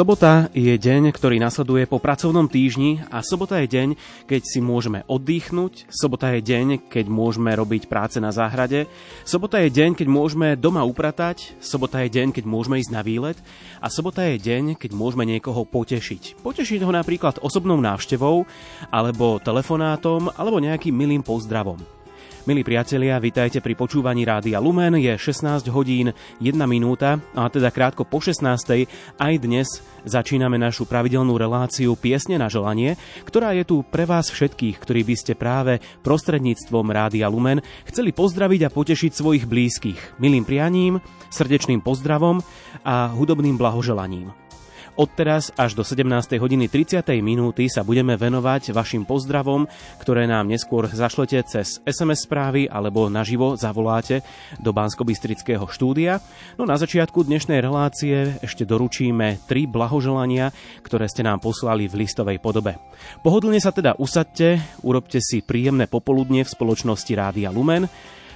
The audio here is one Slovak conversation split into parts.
Sobota je deň, ktorý nasleduje po pracovnom týždni a sobota je deň, keď si môžeme oddychnúť, sobota je deň, keď môžeme robiť práce na záhrade, sobota je deň, keď môžeme doma upratať, sobota je deň, keď môžeme ísť na výlet a sobota je deň, keď môžeme niekoho potešiť. Potešiť ho napríklad osobnou návštevou, alebo telefonátom, alebo nejakým milým pozdravom. Milí priatelia, vitajte pri počúvaní Rádia Lumen. Je 16 hodín 1 minúta a teda krátko po 16. aj dnes začíname našu pravidelnú reláciu Piesne na želanie, ktorá je tu pre vás všetkých, ktorí by ste práve prostredníctvom Rádia Lumen chceli pozdraviť a potešiť svojich blízkych. Milým prianím, srdečným pozdravom a hudobným blahoželaním. Odteraz až do 17. hodiny 30. minúty sa budeme venovať vašim pozdravom, ktoré nám neskôr zašlete cez SMS správy alebo naživo zavoláte do bansko štúdia. No na začiatku dnešnej relácie ešte doručíme tri blahoželania, ktoré ste nám poslali v listovej podobe. Pohodlne sa teda usadte, urobte si príjemné popoludne v spoločnosti Rádia Lumen.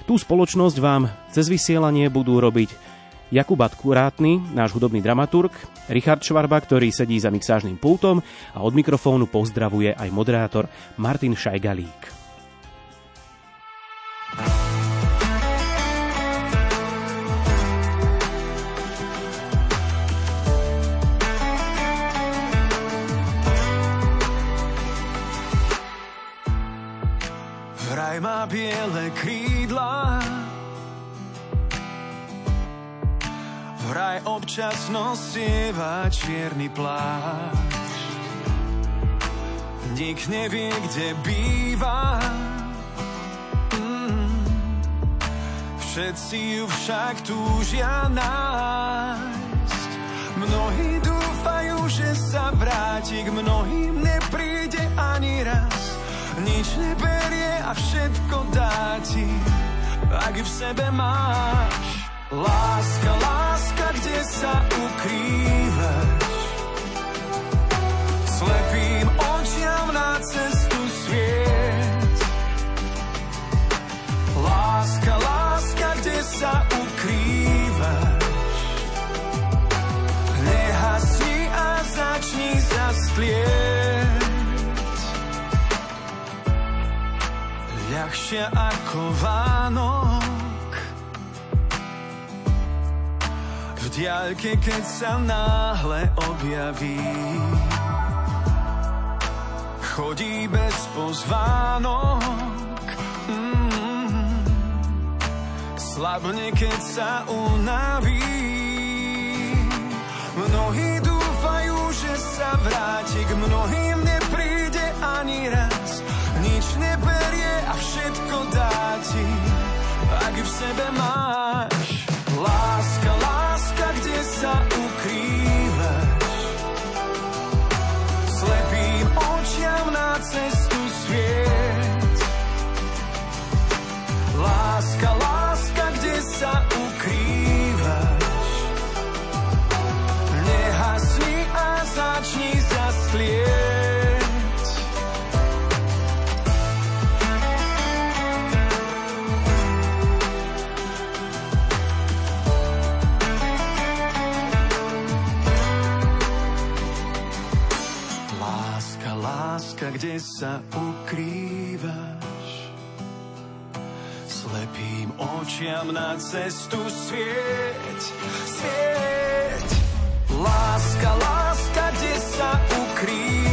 Tú spoločnosť vám cez vysielanie budú robiť Jakub Atkurátny, náš hudobný dramaturg, Richard Švarba, ktorý sedí za mixážnym pultom a od mikrofónu pozdravuje aj moderátor Martin Šajgalík. Vraj má biele krídla Vraj občas nosieva čierny plášť Nik nevie, kde býva. Mm. Všetci ju však túžia nájsť. Mnohí dúfajú, že sa vráti K mnohým nepríde ani raz. Nič neberie a všetko dá ti Ak v sebe máš Láska, láska, kde sa ukrývaš? Slepým očiam na cestu sviet. Láska, láska, kde sa ukrývaš? Nehasni a začni zastlieť. Ľahšia ako Vánok diaľke, keď sa náhle objaví. Chodí bez pozvánok, mm, slabne, keď sa unaví. Mnohí dúfajú, že sa vráti, k mnohým nepríde ani raz. Nič neberie a všetko dá ti, ak v sebe máš láska, láska sa kde sa ukrývaš. Slepým očiam na cestu svieť, svieť. Láska, láska, kde sa ukrývaš.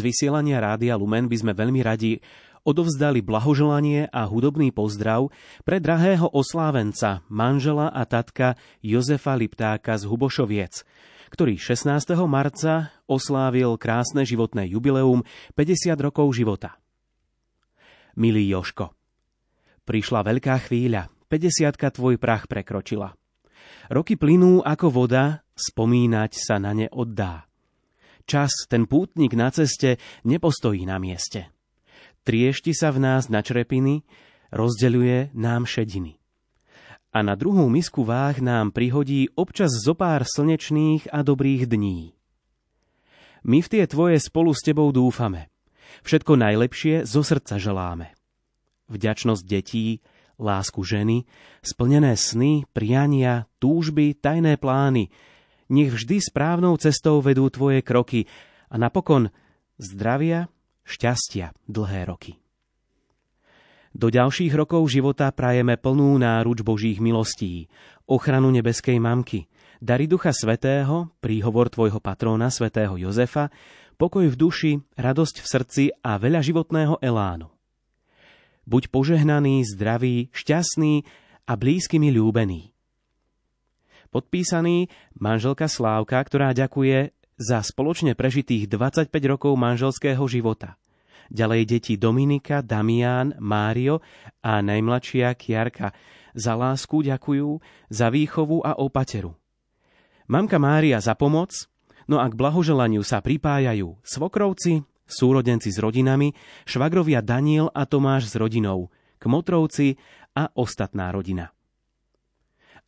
Vysielania Rádia Lumen by sme veľmi radi odovzdali blahoželanie a hudobný pozdrav pre drahého oslávenca, manžela a tatka Jozefa Liptáka z Hubošoviec, ktorý 16. marca oslávil krásne životné jubileum 50 rokov života. Milý Joško, prišla veľká chvíľa, 50 tvoj prach prekročila. Roky plynú ako voda, spomínať sa na ne oddá. Čas, ten pútnik na ceste, nepostojí na mieste. Triešti sa v nás na črepiny, rozdeľuje nám šediny. A na druhú misku váh nám prihodí občas zo pár slnečných a dobrých dní. My v tie tvoje spolu s tebou dúfame. Všetko najlepšie zo srdca želáme. Vďačnosť detí, lásku ženy, splnené sny, priania, túžby, tajné plány – nech vždy správnou cestou vedú tvoje kroky a napokon zdravia, šťastia dlhé roky. Do ďalších rokov života prajeme plnú náruč Božích milostí, ochranu nebeskej mamky, dary Ducha Svetého, príhovor tvojho patróna svätého Jozefa, pokoj v duši, radosť v srdci a veľa životného elánu. Buď požehnaný, zdravý, šťastný a blízkymi ľúbený. Podpísaný manželka Slávka, ktorá ďakuje za spoločne prežitých 25 rokov manželského života. Ďalej deti Dominika, Damián, Mário a najmladšia Kiarka. Za lásku ďakujú, za výchovu a opateru. Mamka Mária za pomoc, no a k blahoželaniu sa pripájajú svokrovci, súrodenci s rodinami, švagrovia Daniel a Tomáš s rodinou, kmotrovci a ostatná rodina.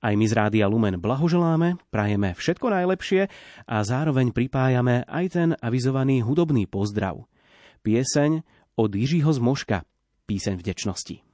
Aj my z Rádia Lumen blahoželáme, prajeme všetko najlepšie a zároveň pripájame aj ten avizovaný hudobný pozdrav. Pieseň od Jiřího Zmoška, píseň vdečnosti.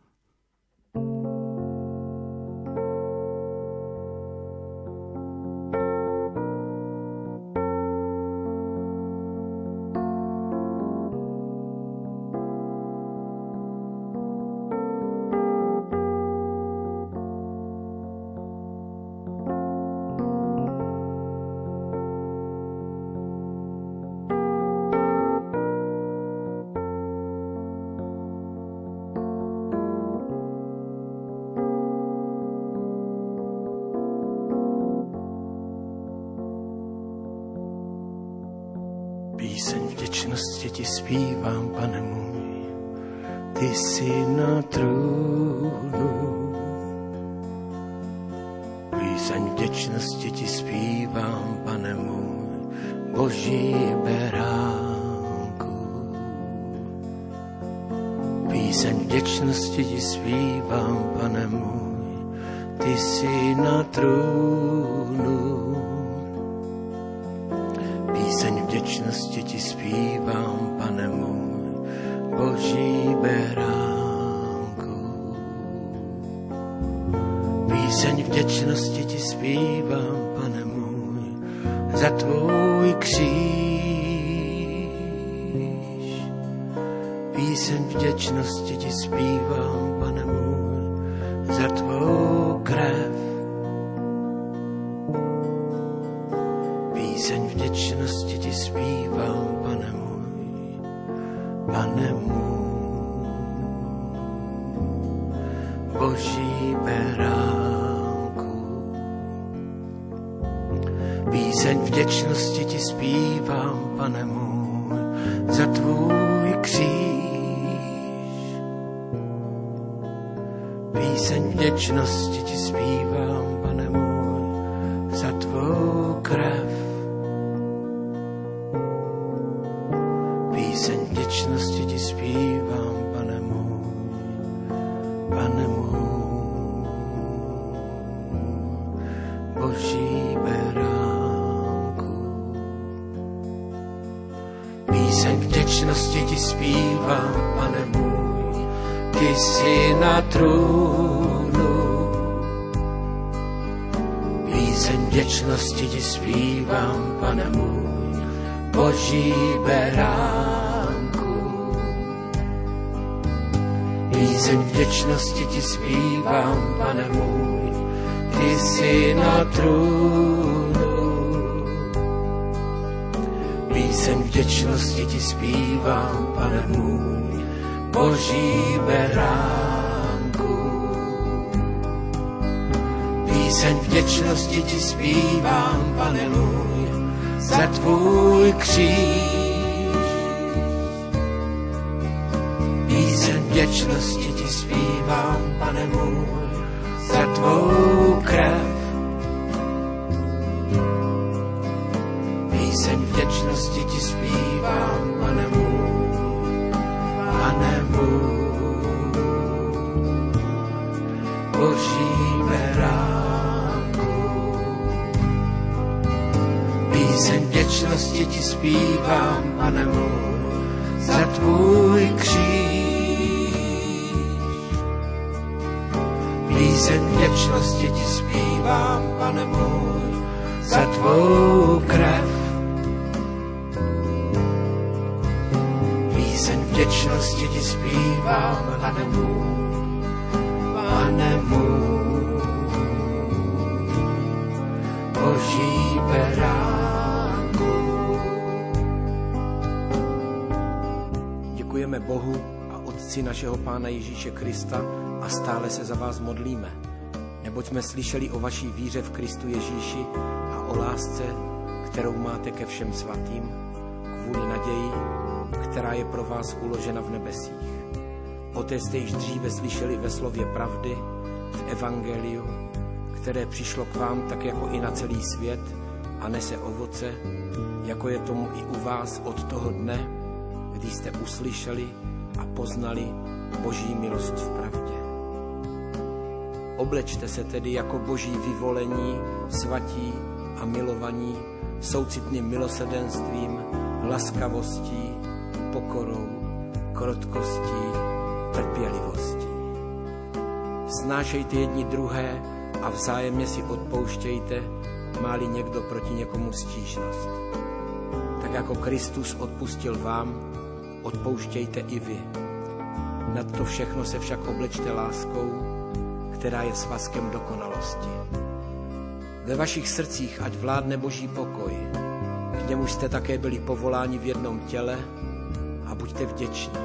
Píseň vděčnosti ti zpívám, pane môj, Boží beránku. Píseň vděčnosti ti zpívám, pane môj, ty si na trůnu. Píseň vděčnosti ti zpívám, pane môj, Boží beránku. píseň vděčnosti ti zpívám, pane můj, za tvůj kříž. Píseň vděčnosti ti zpívám, pane můj, za tvůj věčnosti. věčnosti ti zpívám, pane můj, ty jsi na trůnu. Píseň vděčnosti ti zpívám, pane můj, boží beránku. Píseň vděčnosti ti zpívám, pane můj, za tvůj kříž. Píseň vděčnosti ti zpívám, pane můj, za tvou krev. Píseň vděčnosti ti zpívám, pane můj, pane můj. Boží beránku. Píseň vděčnosti ti zpívám, pane můj, za tvůj kříž. Píseň vděčnosti ti zpívám, pane můj, za tvou krev. Píseň vděčnosti ti zpívám, pane můj, pane můj. Boží beránku. Děkujeme Bohu a Otci našeho Pána Ježíše Krista a stále se za vás modlíme. Neboť jsme slyšeli o vaší víře v Kristu Ježíši a o lásce, kterou máte ke všem svatým, kvůli naději, která je pro vás uložena v nebesích. O té jste již dříve slyšeli ve slově pravdy, v Evangeliu, které přišlo k vám tak jako i na celý svět a nese ovoce, jako je tomu i u vás od toho dne, kdy jste uslyšeli a poznali Boží milost v pravdě. Oblečte se tedy jako boží vyvolení, svatí a milovaní, soucitným milosedenstvím, laskavostí, pokorou, krotkostí, trpělivostí. Snášejte jedni druhé a vzájemně si odpouštějte, máli někdo proti někomu stížnost. Tak jako Kristus odpustil vám, odpouštějte i vy. Nad to všechno se však oblečte láskou, která je svazkem dokonalosti. Ve vašich srdcích ať vládne boží pokoj, k němuž jste také byli povoláni v jednom těle a buďte vděční.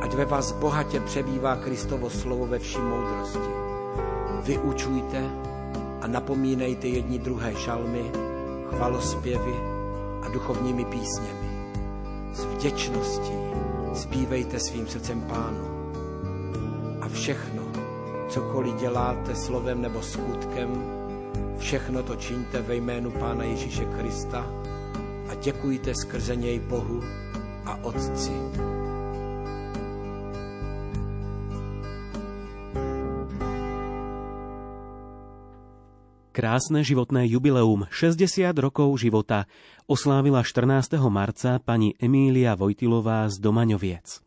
Ať ve vás bohatě přebývá Kristovo slovo ve vší moudrosti. Vyučujte a napomínejte jedni druhé šalmy, chvalospěvy a duchovními písněmi. S vděčností zpívejte svým srdcem pánu. A všechno, cokoliv děláte slovem nebo skutkem, všechno to čiňte ve jménu Pána Ježíše Krista a děkujte skrze něj Bohu a Otci. Krásne životné jubileum 60 rokov života oslávila 14. marca pani Emília Vojtilová z Domaňoviec.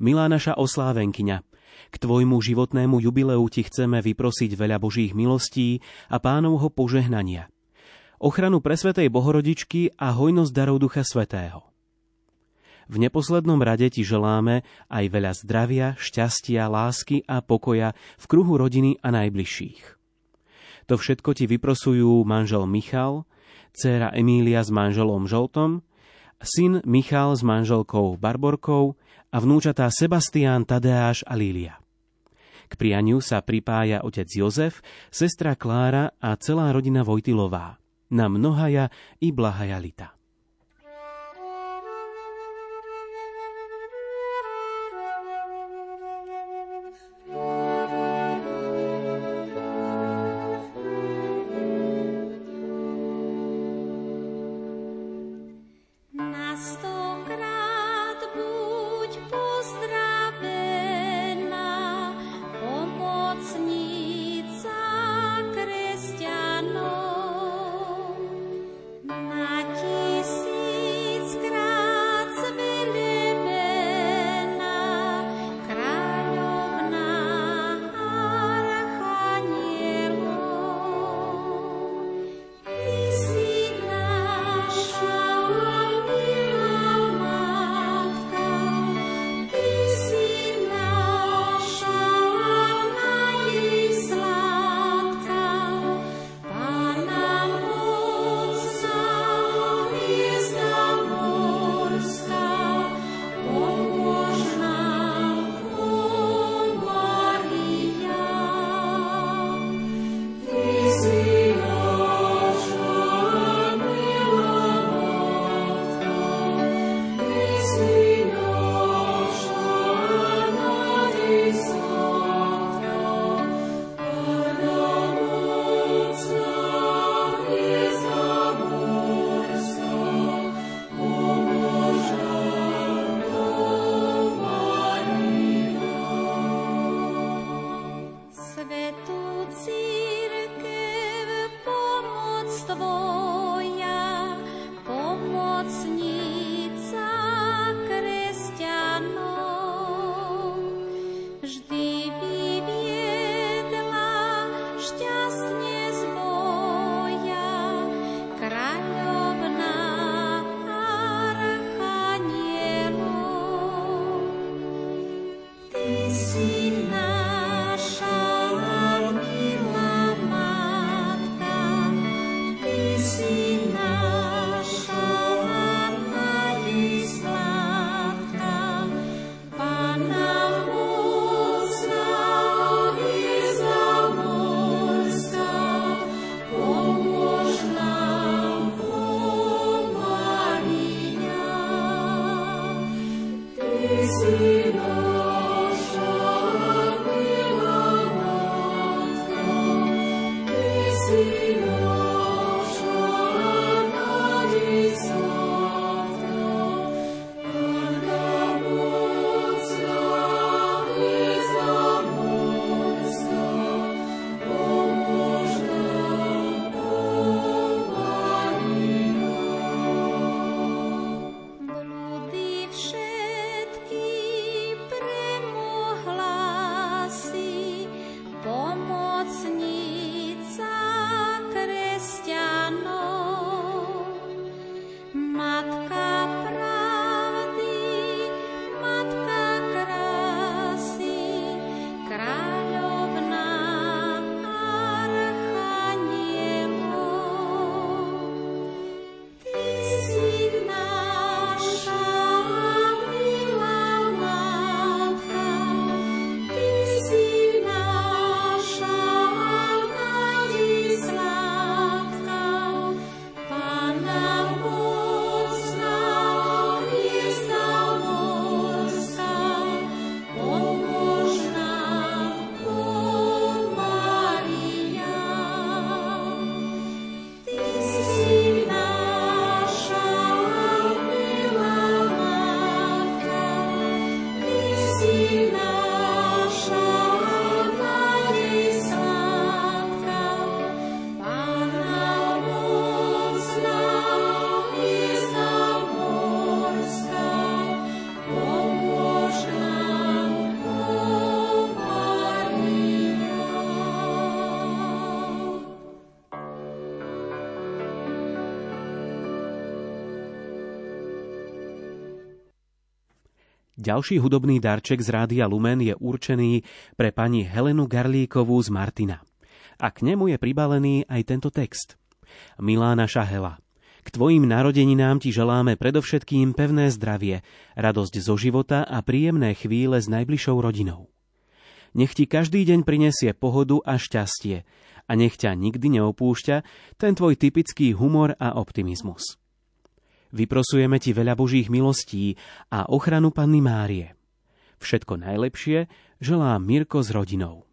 Milá naša oslávenkyňa, k tvojmu životnému jubileu ti chceme vyprosiť veľa Božích milostí a pánovho požehnania. Ochranu presvetej Bohorodičky a hojnosť darov Ducha Svetého. V neposlednom rade ti želáme aj veľa zdravia, šťastia, lásky a pokoja v kruhu rodiny a najbližších. To všetko ti vyprosujú manžel Michal, dcéra Emília s manželom Žoltom, syn Michal s manželkou Barborkou a vnúčatá Sebastián, Tadeáš a Lília. K prianiu sa pripája otec Jozef, sestra Klára a celá rodina Vojtilová. Na mnohaja i blahaja lita. Ďalší hudobný darček z Rádia Lumen je určený pre pani Helenu Garlíkovú z Martina. A k nemu je pribalený aj tento text. Milá naša Hela, k tvojim narodeninám ti želáme predovšetkým pevné zdravie, radosť zo života a príjemné chvíle s najbližšou rodinou. Nech ti každý deň prinesie pohodu a šťastie a nech ťa nikdy neopúšťa ten tvoj typický humor a optimizmus. Vyprosujeme ti veľa Božích milostí a ochranu Panny Márie. Všetko najlepšie želá Mirko s rodinou.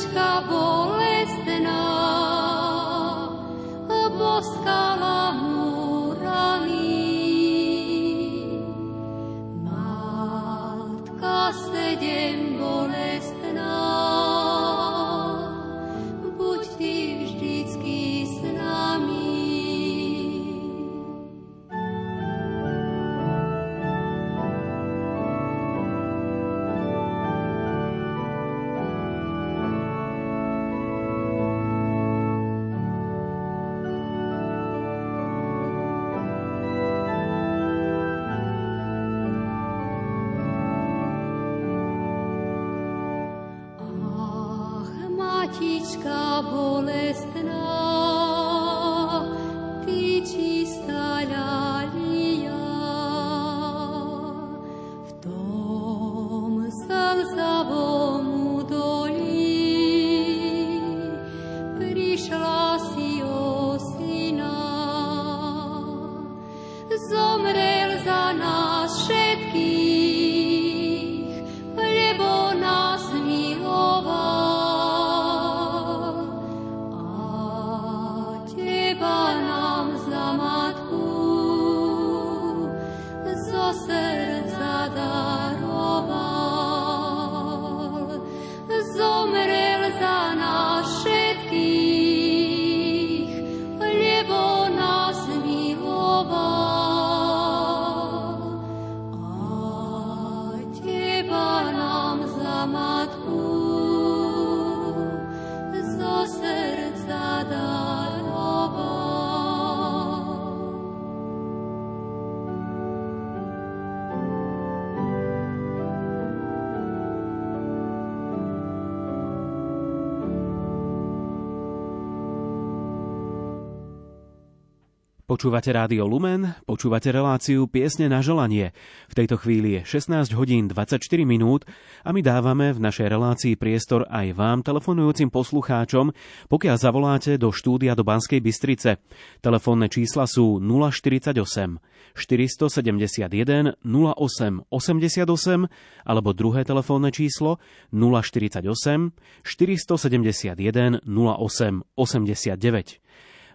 escapou. Počúvate Rádio Lumen, počúvate reláciu Piesne na želanie. V tejto chvíli je 16 hodín 24 minút a my dávame v našej relácii priestor aj vám, telefonujúcim poslucháčom, pokiaľ zavoláte do štúdia do Banskej Bystrice. Telefónne čísla sú 048 471 08 88 alebo druhé telefónne číslo 048 471 08 89.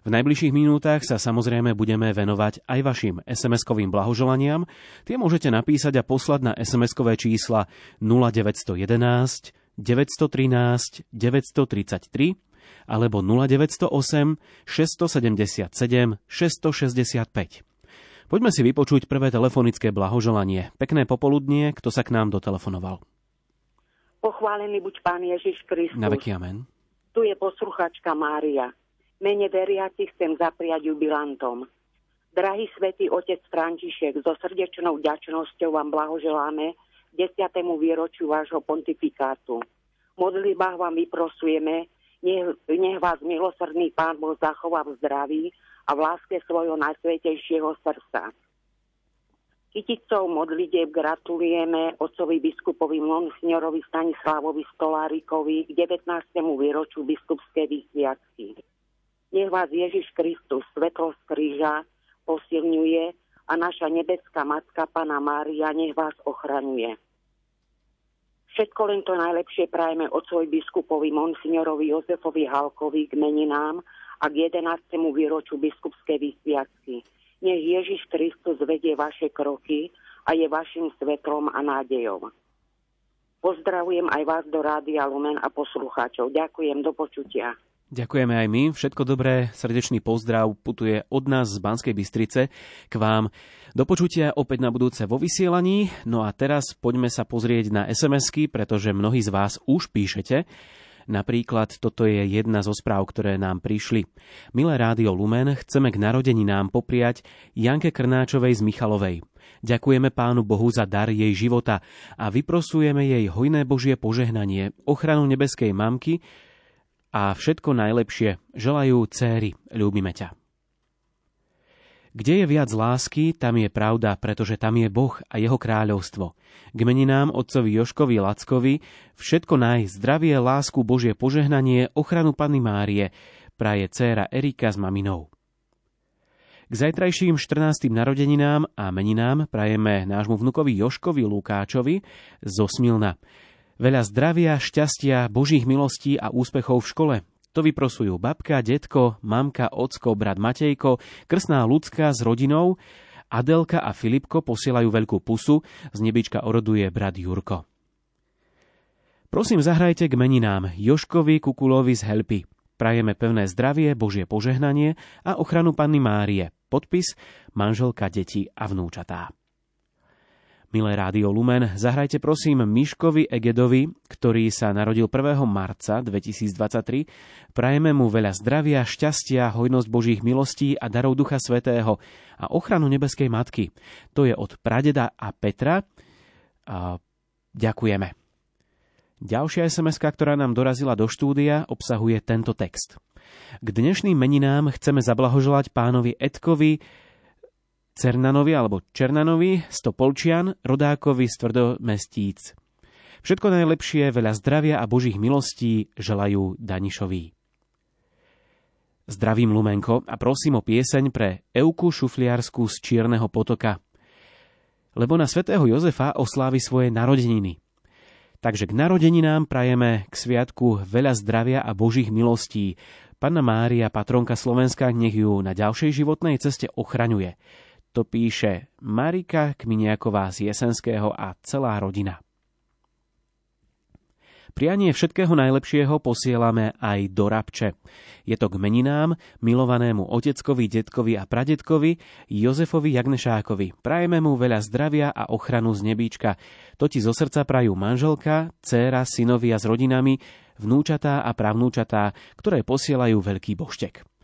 V najbližších minútach sa samozrejme budeme venovať aj vašim SMS-kovým blahoželaniam. Tie môžete napísať a poslať na SMS-kové čísla 0911 913 933 alebo 0908 677 665. Poďme si vypočuť prvé telefonické blahoželanie. Pekné popoludnie, kto sa k nám dotelefonoval. Pochválený buď Pán Ježiš Kristus. Na veky amen. Tu je posluchačka Mária. Mene veriaci chcem zapriať jubilantom. Drahý svätý otec František, so srdečnou vďačnosťou vám blahoželáme 10. výročiu vášho pontifikátu. V vám vyprosujeme, nech, nech vás milosrdný Pán Boh zachová v zdraví a v láske svojho najsvetejšieho srdca. Kyticou modlitev gratulujeme otcovi biskupovi monsignorovi Stanislavovi Stolárikovi k 19. výročiu biskupskej vysviacky. Nech vás Ježiš Kristus, svetlo z kríža, posilňuje a naša nebeská Matka Pana Mária nech vás ochraňuje. Všetko len to najlepšie prajeme otcovi biskupovi monsignorovi Jozefovi Halkovi k meninám a k 11. výroču biskupskej vysviacky. Nech Ježiš Kristus vedie vaše kroky a je vašim svetlom a nádejom. Pozdravujem aj vás do Rádia Lumen a poslucháčov. Ďakujem, do počutia. Ďakujeme aj my. Všetko dobré, srdečný pozdrav putuje od nás z Banskej Bystrice k vám. Do počutia opäť na budúce vo vysielaní. No a teraz poďme sa pozrieť na SMS-ky, pretože mnohí z vás už píšete. Napríklad toto je jedna zo správ, ktoré nám prišli. Milé rádio Lumen, chceme k narodeninám popriať Janke Krnáčovej z Michalovej. Ďakujeme Pánu Bohu za dar jej života a vyprosujeme jej hojné Božie požehnanie, ochranu nebeskej mamky, a všetko najlepšie želajú céry, ľúbime ťa. Kde je viac lásky, tam je pravda, pretože tam je Boh a jeho kráľovstvo. K meninám otcovi Joškovi Lackovi všetko naj, zdravie, lásku, Božie požehnanie, ochranu Panny Márie, praje dcéra Erika s maminou. K zajtrajším 14. narodeninám a meninám prajeme nášmu vnukovi Joškovi Lukáčovi zo Smilna. Veľa zdravia, šťastia, božích milostí a úspechov v škole. To vyprosujú babka, detko, mamka, ocko, brat Matejko, krsná ľudská s rodinou, Adelka a Filipko posielajú veľkú pusu, z nebička oroduje brat Jurko. Prosím, zahrajte k meninám Joškovi Kukulovi z Helpy. Prajeme pevné zdravie, Božie požehnanie a ochranu Panny Márie. Podpis manželka, deti a vnúčatá. Milé Rádio Lumen, zahrajte prosím Miškovi Egedovi, ktorý sa narodil 1. marca 2023. Prajeme mu veľa zdravia, šťastia, hojnosť Božích milostí a darov Ducha Svetého a ochranu nebeskej Matky. To je od pradeda a Petra. A ďakujeme. Ďalšia sms ktorá nám dorazila do štúdia, obsahuje tento text. K dnešným meninám chceme zablahoželať pánovi Edkovi, Cernanovi alebo Černanovi, Stopolčian, rodákovi z Tvrdomestíc. Všetko najlepšie, veľa zdravia a božích milostí želajú Danišovi. Zdravím Lumenko a prosím o pieseň pre Euku Šufliarsku z Čierneho potoka. Lebo na svätého Jozefa oslávi svoje narodeniny. Takže k narodeninám prajeme k sviatku veľa zdravia a božích milostí. Panna Mária, patronka Slovenska, nech ju na ďalšej životnej ceste ochraňuje. To píše Marika Kminiaková z Jesenského a celá rodina. Prianie všetkého najlepšieho posielame aj do Rabče. Je to k meninám, milovanému oteckovi, detkovi a pradetkovi Jozefovi Jagnešákovi. Prajeme mu veľa zdravia a ochranu z nebíčka. To zo srdca prajú manželka, dcéra, synovia s rodinami, vnúčatá a pravnúčatá, ktoré posielajú veľký boštek.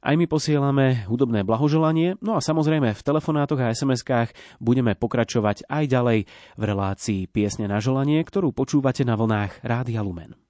Aj my posielame hudobné blahoželanie, no a samozrejme v telefonátoch a SMS-kách budeme pokračovať aj ďalej v relácii Piesne na želanie, ktorú počúvate na vlnách Rádia Lumen.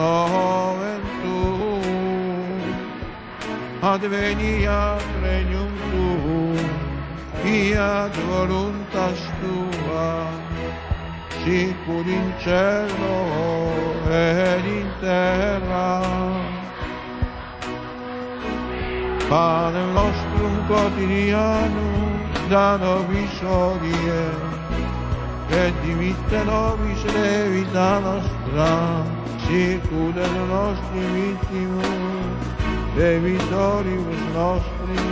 nomen tuum, adveniat regnum tuum, fiat voluntas tua, sicur in cielo ed in terra. Pane nostrum quotidianum da nobis hodie, et dimitte nobis levita nostra, sicur et nostri vittimus, debitoribus nostri,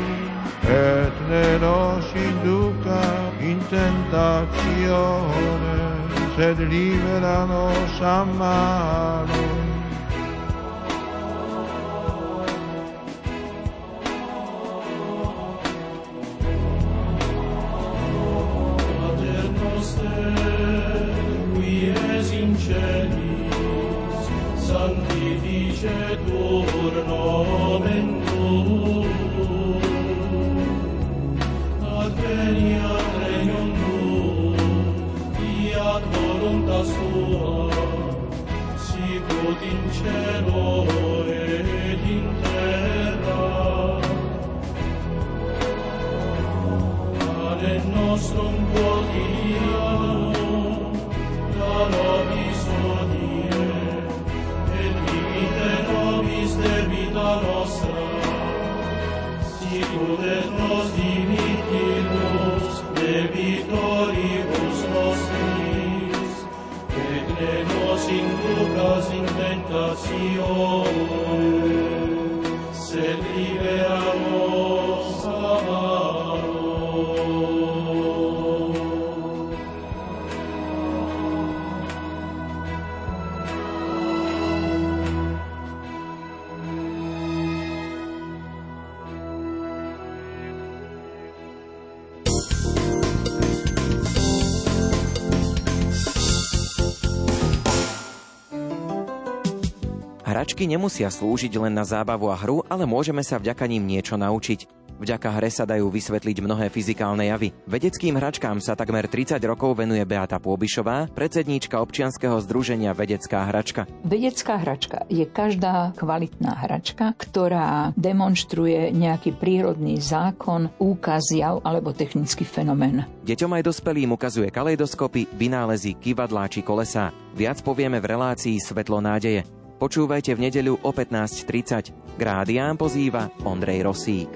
et ne nos induca in tentatione, sed libera nos a malo. Hračky nemusia slúžiť len na zábavu a hru, ale môžeme sa vďaka ním niečo naučiť. Vďaka hre sa dajú vysvetliť mnohé fyzikálne javy. Vedeckým hračkám sa takmer 30 rokov venuje Beata Pôbišová, predsedníčka občianskeho združenia Vedecká hračka. Vedecká hračka je každá kvalitná hračka, ktorá demonstruje nejaký prírodný zákon, úkaz, jav alebo technický fenomén. Deťom aj dospelým ukazuje kaleidoskopy, vynálezy, kivadlá či kolesá. Viac povieme v relácii Svetlo nádeje. Počúvajte v nedeľu o 15.30. K rádiám pozýva Ondrej Rosík.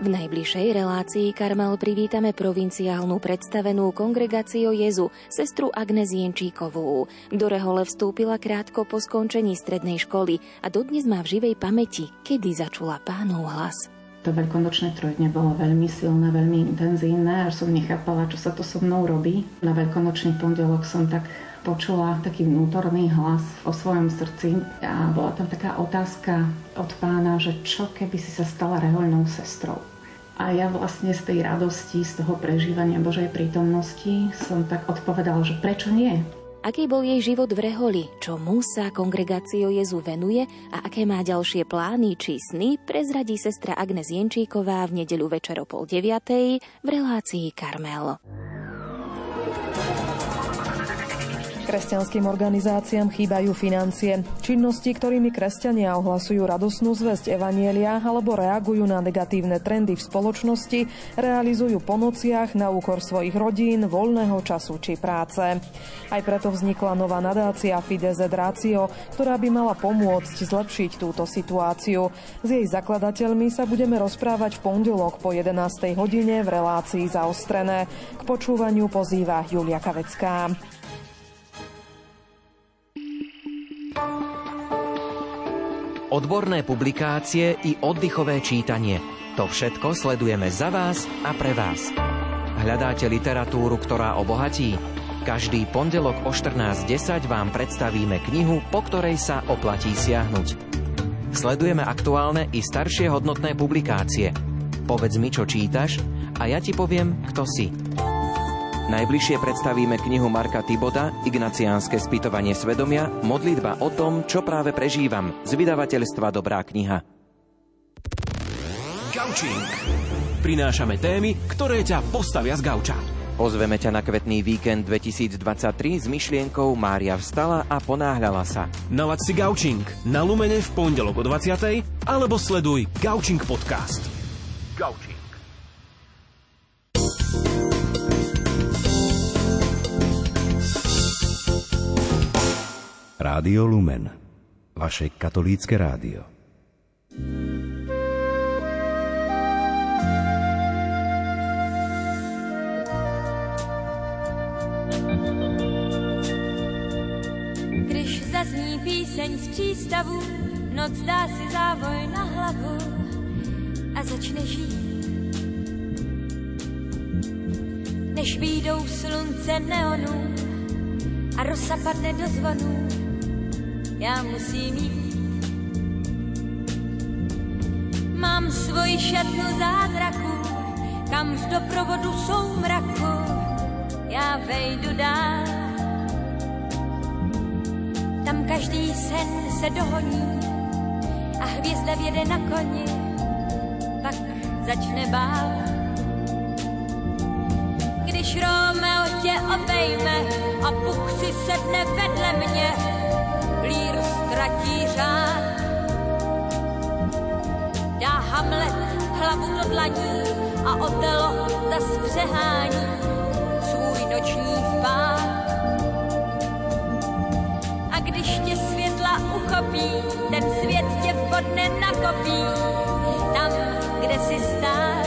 V najbližšej relácii Karmel privítame provinciálnu predstavenú kongregáciu Jezu, sestru Agnes Jenčíkovú. Do Rehole vstúpila krátko po skončení strednej školy a dodnes má v živej pamäti, kedy začula pánov hlas. To veľkonočné trojdne bolo veľmi silné, veľmi intenzívne, až som nechápala, čo sa to so mnou robí. Na veľkonočný pondelok som tak počula taký vnútorný hlas o svojom srdci a bola tam taká otázka od pána, že čo keby si sa stala rehoľnou sestrou. A ja vlastne z tej radosti, z toho prežívania Božej prítomnosti som tak odpovedala, že prečo nie? Aký bol jej život v Reholi, čomu sa kongregácio Jezu venuje a aké má ďalšie plány či sny, prezradí sestra Agnes Jenčíková v nedeľu večer o pol deviatej v relácii Karmel. Kresťanským organizáciám chýbajú financie. Činnosti, ktorými kresťania ohlasujú radosnú zväzť Evanielia alebo reagujú na negatívne trendy v spoločnosti, realizujú po nociach na úkor svojich rodín, voľného času či práce. Aj preto vznikla nová nadácia Fides et Ratio, ktorá by mala pomôcť zlepšiť túto situáciu. S jej zakladateľmi sa budeme rozprávať v pondelok po 11. hodine v relácii zaostrené. K počúvaniu pozýva Julia Kavecká. Odborné publikácie i oddychové čítanie. To všetko sledujeme za vás a pre vás. Hľadáte literatúru, ktorá obohatí? Každý pondelok o 14.10 vám predstavíme knihu, po ktorej sa oplatí siahnuť. Sledujeme aktuálne i staršie hodnotné publikácie. Povedz mi, čo čítaš a ja ti poviem, kto si. Najbližšie predstavíme knihu Marka Tiboda Ignaciánske spýtovanie svedomia Modlitba o tom, čo práve prežívam z vydavateľstva Dobrá kniha. Gaučing. Prinášame témy, ktoré ťa postavia z gauča. Pozveme ťa na kvetný víkend 2023 s myšlienkou Mária vstala a ponáhľala sa. Nalaď si Gaučing na Lumene v pondelok o 20. alebo sleduj Gaučing podcast. Gaučing. Rádio Lumen, vaše katolícke rádio. Když zazní píseň z přístavu, noc dá si závoj na hlavu a začne žít. Než výjdou slunce neonů a rosa padne do zvonů, já musím jít. Mám svoji šatnu zázraku, kam z doprovodu soumraku já vejdu dál. Tam každý sen se dohoní a hvězda věde na koni, pak začne bál. Když Romeo tě obejme a Bůh si sedne vedle mě, lír ztratí řád. Dá Hamlet hlavu do dlaní a Otelo zas přehání svůj noční vpád. A když tě světla uchopí, ten svět tě vhodne nakopí, tam, kde si stál.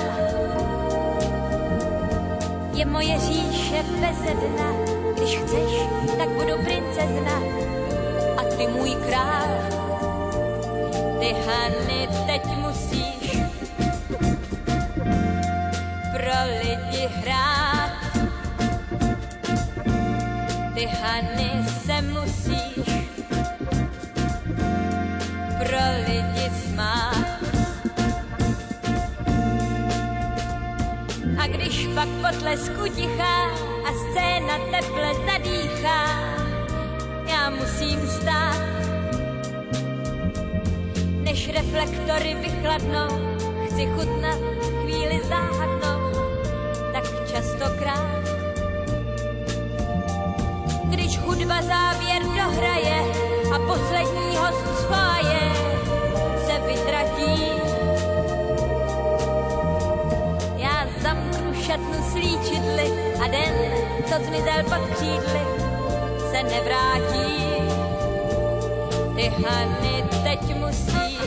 Je moje říše bezedna, když chceš, tak budu princezna ty můj král. Ty Hany teď musíš pro lidi hrát. Ty Hany se musíš pro lidi smát. A když pak potlesku tichá a scéna teple zadýchá, musím stát. Než reflektory vychladnou, chci chutnat chvíli záhadnou, tak častokrát. Když hudba závěr dohraje a poslední host z se vytratí, já zamknu šatnu slíčidly a den, co zmizel pod křídly, se nevrátí. Ty Hany teď musíš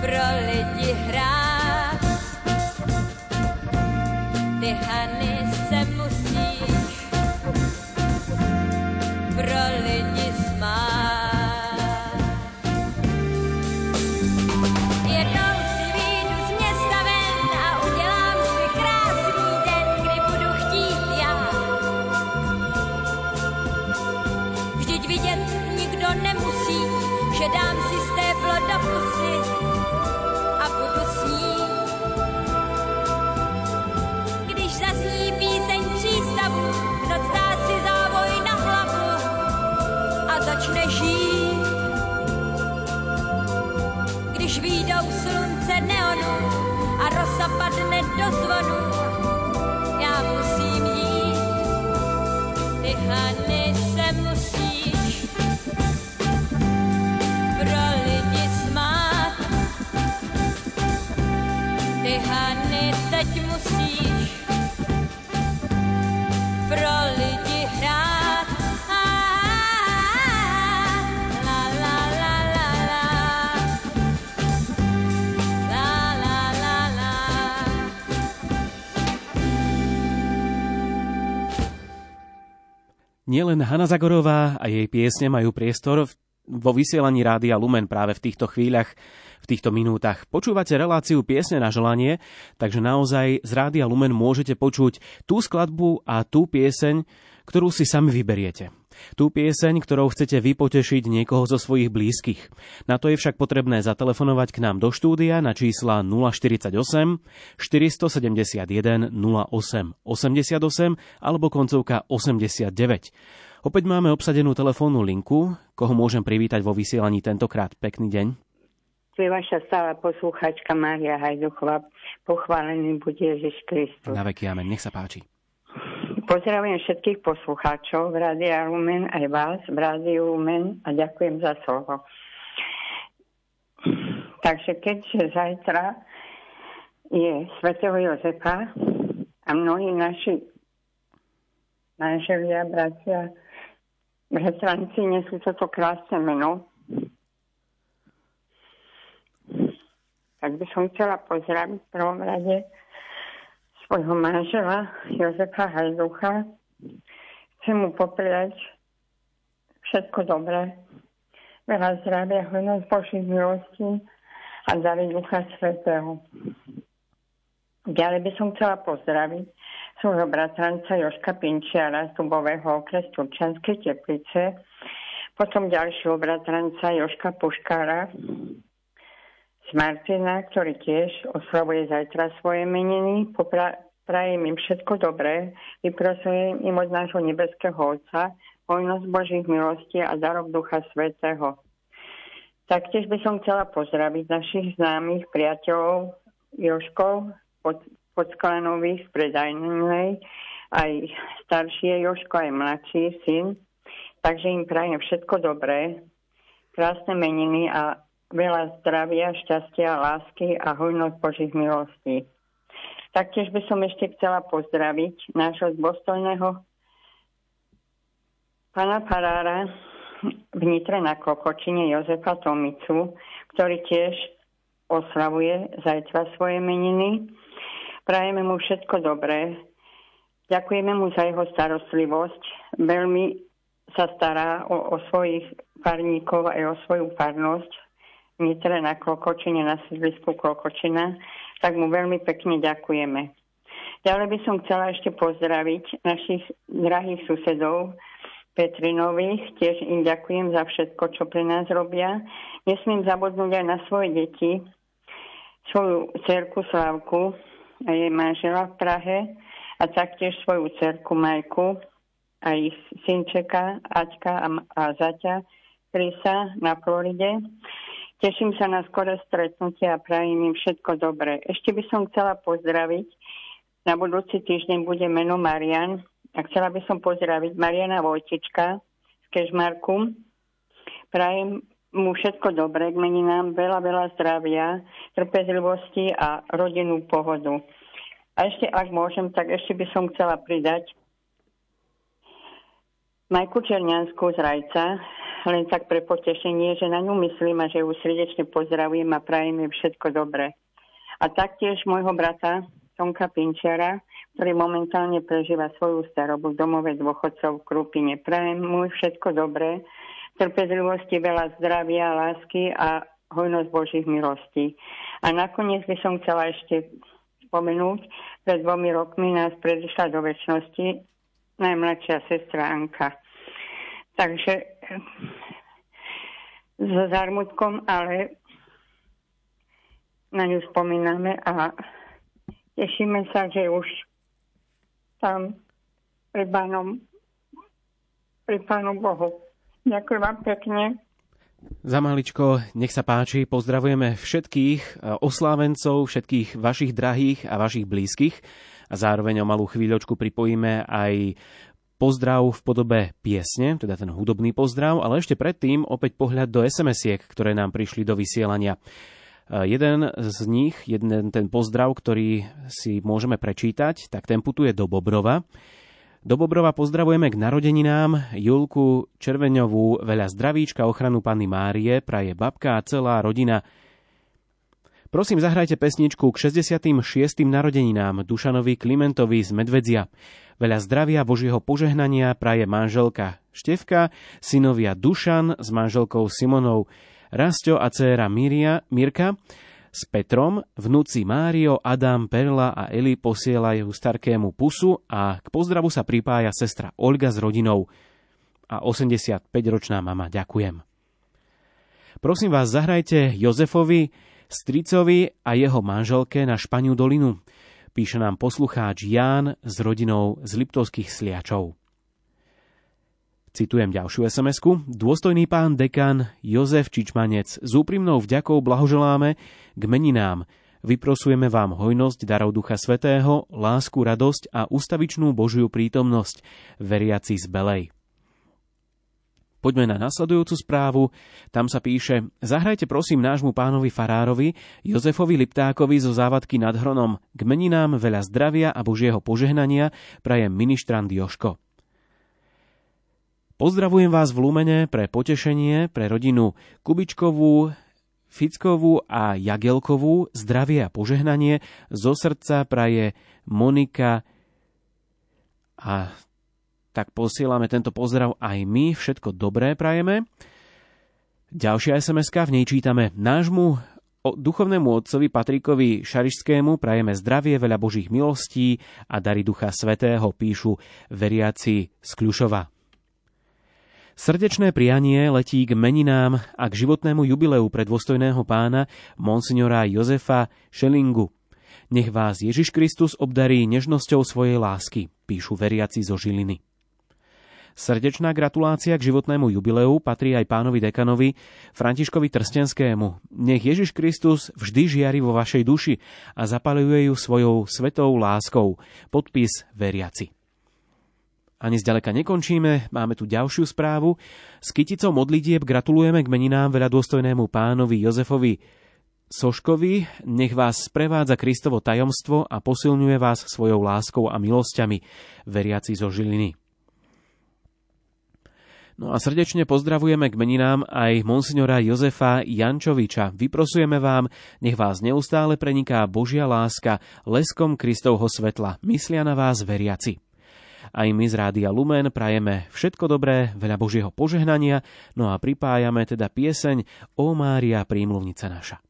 pro lidi hrát. Nielen Hanna Zagorová a jej piesne majú priestor v- vo vysielaní Rádia Lumen práve v týchto chvíľach, v týchto minútach. Počúvate reláciu Piesne na želanie, takže naozaj z Rádia Lumen môžete počuť tú skladbu a tú pieseň, ktorú si sami vyberiete. Tú pieseň, ktorou chcete vypotešiť niekoho zo svojich blízkych. Na to je však potrebné zatelefonovať k nám do štúdia na čísla 048 471 08 88 alebo koncovka 89. Opäť máme obsadenú telefónnu linku. Koho môžem privítať vo vysielaní tentokrát? Pekný deň. Tu je vaša stála posluchačka Mária Hajduchová. Pochválený bude Ježiš Kristus. Na veky amen. Nech sa páči. Pozdravujem všetkých poslucháčov v Rádia Lumen, aj vás v Rádiu Lumen a ďakujem za slovo. Takže keďže zajtra je svätého Jozefa a mnohí naši manželia, bratia, bratranci nesú toto krásne meno, tak by som chcela pozdraviť v prvom rade svojho manžela Jozefa Hajducha. Chcem mu popriať všetko dobré, veľa zdravia, hojnosť Božích milostí a dary Ducha Svetého. Ďalej by som chcela pozdraviť svojho bratranca Joška Pinčiara z Dubového okres Turčanskej teplice, potom ďalšieho bratranca Joška Puškára z Martina, ktorý tiež oslavuje zajtra svoje meniny. Popra- prajem im všetko dobré, vyprosujem im od nášho nebeského Otca hojnosť Božích milostí a darok Ducha Svetého. Taktiež by som chcela pozdraviť našich známych priateľov Joškov pod, pod Sklanových z Predajnej, aj starší je Joško, aj mladší syn. Takže im prajem všetko dobré, krásne meniny a veľa zdravia, šťastia, lásky a hojnosť Božích milostí. Taktiež by som ešte chcela pozdraviť nášho dôstojného pána Farára v Nitre na Kokočine Jozefa Tomicu, ktorý tiež oslavuje zajtra svoje meniny. Prajeme mu všetko dobré. Ďakujeme mu za jeho starostlivosť. Veľmi sa stará o, o svojich farníkov aj o svoju farnosť Nitre na Klokočine, na sídlisku Klokočina. Tak mu veľmi pekne ďakujeme. Ďalej by som chcela ešte pozdraviť našich drahých susedov Petrinových. Tiež im ďakujem za všetko, čo pre nás robia. Nesmím zabudnúť aj na svoje deti, svoju cerku Slavku a jej manžela v Prahe a taktiež svoju cerku Majku a ich synčeka Aťka a, a Zaťa, Chrisa na Floride. Teším sa na skore stretnutie a prajem im všetko dobré. Ešte by som chcela pozdraviť. Na budúci týždeň bude meno Marian. A chcela by som pozdraviť Mariana Vojtička z Kežmarku. Prajem mu všetko dobré k meninám, veľa, veľa zdravia, trpezlivosti a rodinnú pohodu. A ešte, ak môžem, tak ešte by som chcela pridať Majku Černiansku z Rajca, len tak pre potešenie, že na ňu myslím a že ju srdečne pozdravujem a prajem jej všetko dobré. A taktiež môjho brata Tonka Pinčera, ktorý momentálne prežíva svoju starobu v domove dôchodcov v Krupine. Prajem mu všetko dobré, trpezlivosti, veľa zdravia, lásky a hojnosť Božích milostí. A nakoniec by som chcela ešte spomenúť, pred dvomi rokmi nás predišla do väčšnosti najmladšia sestra Anka. Takže s zármutkom, ale na ňu spomíname a tešíme sa, že už tam pri pánom, pri pánu Bohu Ďakujem vám pekne. Za maličko, nech sa páči, pozdravujeme všetkých e, oslávencov, všetkých vašich drahých a vašich blízkych a zároveň o malú chvíľočku pripojíme aj pozdrav v podobe piesne, teda ten hudobný pozdrav, ale ešte predtým opäť pohľad do SMS-iek, ktoré nám prišli do vysielania. E, jeden z nich, jeden ten pozdrav, ktorý si môžeme prečítať, tak ten putuje do Bobrova. Do Bobrova pozdravujeme k narodeninám Julku Červeňovú, veľa zdravíčka, ochranu Panny Márie, praje babka a celá rodina. Prosím, zahrajte pesničku k 66. narodeninám Dušanovi Klimentovi z Medvedzia. Veľa zdravia, Božieho požehnania praje manželka Števka, synovia Dušan s manželkou Simonou, Rastio a dcéra Miria, Mirka, s Petrom, vnúci Mário, Adam, Perla a Eli posielajú starkému pusu a k pozdravu sa pripája sestra Olga s rodinou a 85-ročná mama. Ďakujem. Prosím vás, zahrajte Jozefovi, stricovi a jeho manželke na Španiu dolinu. Píše nám poslucháč Ján s rodinou z Liptovských sliačov. Citujem ďalšiu sms -ku. Dôstojný pán dekan Jozef Čičmanec, s úprimnou vďakou blahoželáme k meninám. Vyprosujeme vám hojnosť darov Ducha Svetého, lásku, radosť a ustavičnú Božiu prítomnosť, veriaci z Belej. Poďme na nasledujúcu správu. Tam sa píše, zahrajte prosím nášmu pánovi Farárovi, Jozefovi Liptákovi zo závadky nad Hronom. K meninám veľa zdravia a Božieho požehnania prajem ministrant Joško. Pozdravujem vás v Lumene pre potešenie, pre rodinu Kubičkovú, Fickovú a Jagelkovú, zdravie a požehnanie. Zo srdca praje Monika a tak posielame tento pozdrav aj my. Všetko dobré prajeme. Ďalšia sms v nej čítame nášmu duchovnému otcovi Patrikovi Šarišskému prajeme zdravie, veľa božích milostí a dary Ducha Svetého, píšu veriaci z Kľušova. Srdečné prianie letí k meninám a k životnému jubileu pre dôstojného pána monsignora Jozefa Šelingu. Nech vás Ježiš Kristus obdarí nežnosťou svojej lásky, píšu veriaci zo Žiliny. Srdečná gratulácia k životnému jubileu patrí aj pánovi dekanovi Františkovi Trstenskému. Nech Ježiš Kristus vždy žiari vo vašej duši a zapaluje ju svojou svetou láskou. Podpis veriaci. Ani zďaleka nekončíme, máme tu ďalšiu správu. S kyticou modlitieb gratulujeme k meninám veľa dôstojnému pánovi Jozefovi Soškovi. Nech vás sprevádza Kristovo tajomstvo a posilňuje vás svojou láskou a milosťami, veriaci zo Žiliny. No a srdečne pozdravujeme k meninám aj monsignora Jozefa Jančoviča. Vyprosujeme vám, nech vás neustále preniká Božia láska leskom Kristovho svetla. Myslia na vás veriaci. Aj my z Rádia Lumen prajeme všetko dobré, veľa Božieho požehnania, no a pripájame teda pieseň O Mária prímluvnica naša.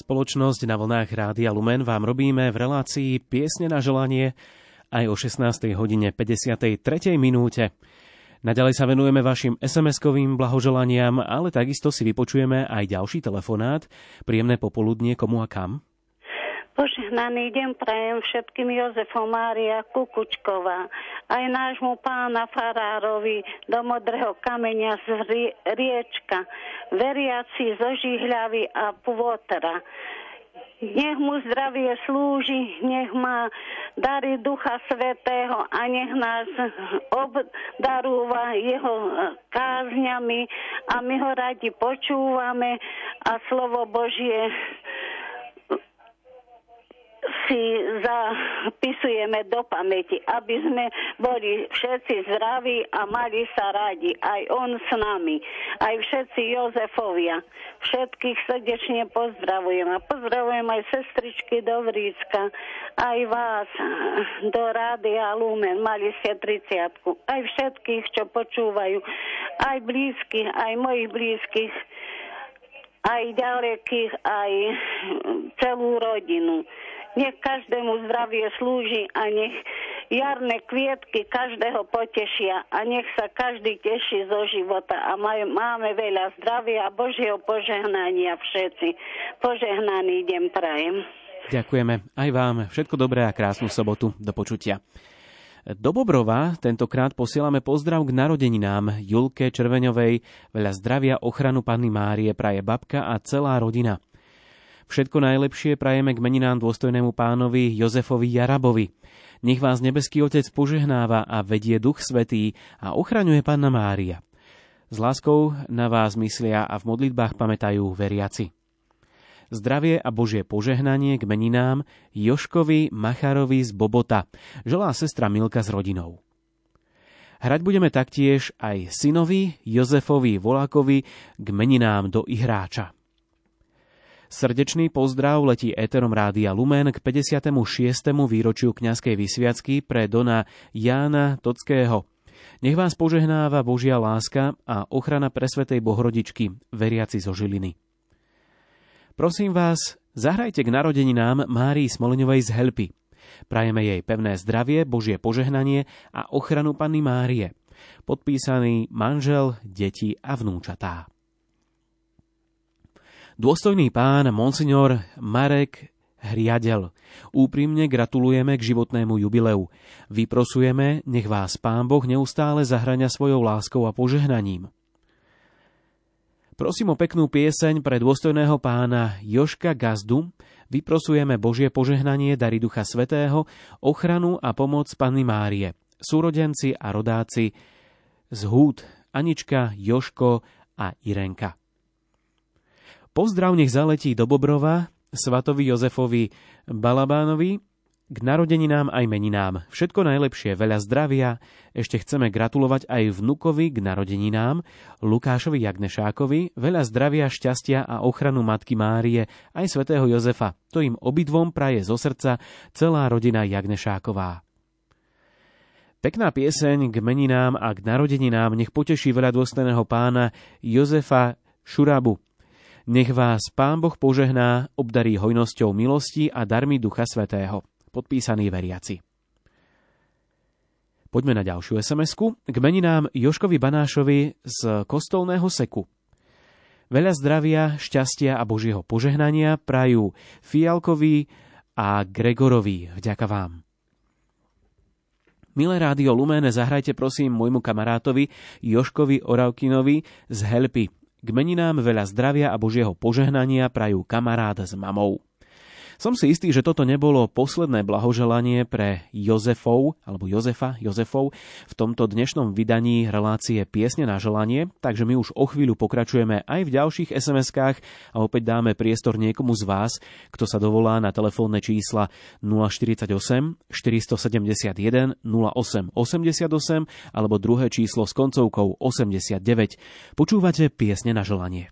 Spoločnosť na vlnách Rádia Lumen vám robíme v relácii Piesne na želanie aj o 16. hodine 53. minúte. Naďalej sa venujeme vašim SMS-kovým blahoželaniam, ale takisto si vypočujeme aj ďalší telefonát. Príjemné popoludnie komu a kam? Požehnaný deň prajem všetkým Jozefom Mária Kukučková, aj nášmu pána Farárovi do Modrého kameňa z Riečka, veriaci zo Žihľavy a Pôtra. Nech mu zdravie slúži, nech má dary Ducha Svetého a nech nás obdarúva jeho kázňami a my ho radi počúvame a slovo Božie si zapisujeme do pamäti, aby sme boli všetci zdraví a mali sa radi. Aj on s nami, aj všetci Jozefovia. Všetkých srdečne pozdravujem a pozdravujem aj sestričky do Vrícka, aj vás do Rádia Lumen, mali ste 30 aj všetkých, čo počúvajú, aj blízkych, aj mojich blízkych, aj ďalekých, aj celú rodinu. Nech každému zdravie slúži a nech jarné kvietky každého potešia a nech sa každý teší zo života a maj, máme veľa zdravia a Božieho požehnania všetci. Požehnaný deň prajem. Ďakujeme aj vám. Všetko dobré a krásnu sobotu. Do počutia. Do Bobrova tentokrát posielame pozdrav k narodeninám Julke Červeňovej, veľa zdravia, ochranu Panny Márie praje babka a celá rodina. Všetko najlepšie prajeme k meninám dôstojnému pánovi Jozefovi Jarabovi. Nech vás nebeský Otec požehnáva a vedie Duch Svetý a ochraňuje Panna Mária. S láskou na vás myslia a v modlitbách pamätajú veriaci. Zdravie a Božie požehnanie k meninám Joškovi Macharovi z Bobota. Želá sestra Milka s rodinou. Hrať budeme taktiež aj synovi Jozefovi Volákovi k meninám do Ihráča. Srdečný pozdrav letí Eterom Rádia Lumen k 56. výročiu kňazskej vysviacky pre Dona Jána Tockého. Nech vás požehnáva Božia láska a ochrana presvetej Bohrodičky, veriaci zo Žiliny. Prosím vás, zahrajte k narodeninám Márii Smolňovej z Helpy. Prajeme jej pevné zdravie, Božie požehnanie a ochranu Panny Márie. Podpísaný manžel, deti a vnúčatá. Dôstojný pán monsignor Marek Hriadel. Úprimne gratulujeme k životnému jubileu. Vyprosujeme, nech vás Pán Boh neustále zahrania svojou láskou a požehnaním. Prosím o peknú pieseň pre dôstojného pána Joška Gazdu. Vyprosujeme Božie požehnanie, dary Ducha Svetého, ochranu a pomoc Panny Márie, súrodenci a rodáci z Húd, Anička, Joško a Irenka. Pozdrav nech zaletí do Bobrova, svatovi Jozefovi Balabánovi, k narodeninám aj meninám. Všetko najlepšie, veľa zdravia. Ešte chceme gratulovať aj vnukovi k narodeninám, Lukášovi Jagnešákovi, veľa zdravia, šťastia a ochranu Matky Márie, aj svätého Jozefa. To im obidvom praje zo srdca celá rodina Jagnešáková. Pekná pieseň k meninám a k narodeninám nech poteší veľa dôstojného pána Jozefa Šurabu, nech vás Pán Boh požehná, obdarí hojnosťou milosti a darmi Ducha Svetého. Podpísaný veriaci. Poďme na ďalšiu sms K meninám Joškovi Banášovi z kostolného seku. Veľa zdravia, šťastia a Božieho požehnania prajú Fialkovi a Gregorovi. Vďaka vám. Milé rádio Lumene, zahrajte prosím môjmu kamarátovi Joškovi Oravkinovi z Helpy. K meninám veľa zdravia a Božieho požehnania prajú kamarát s mamou. Som si istý, že toto nebolo posledné blahoželanie pre Jozefov, alebo Jozefa, Jozefov v tomto dnešnom vydaní relácie Piesne na želanie, takže my už o chvíľu pokračujeme aj v ďalších SMS-kách a opäť dáme priestor niekomu z vás, kto sa dovolá na telefónne čísla 048 471 0888 alebo druhé číslo s koncovkou 89. Počúvate Piesne na želanie.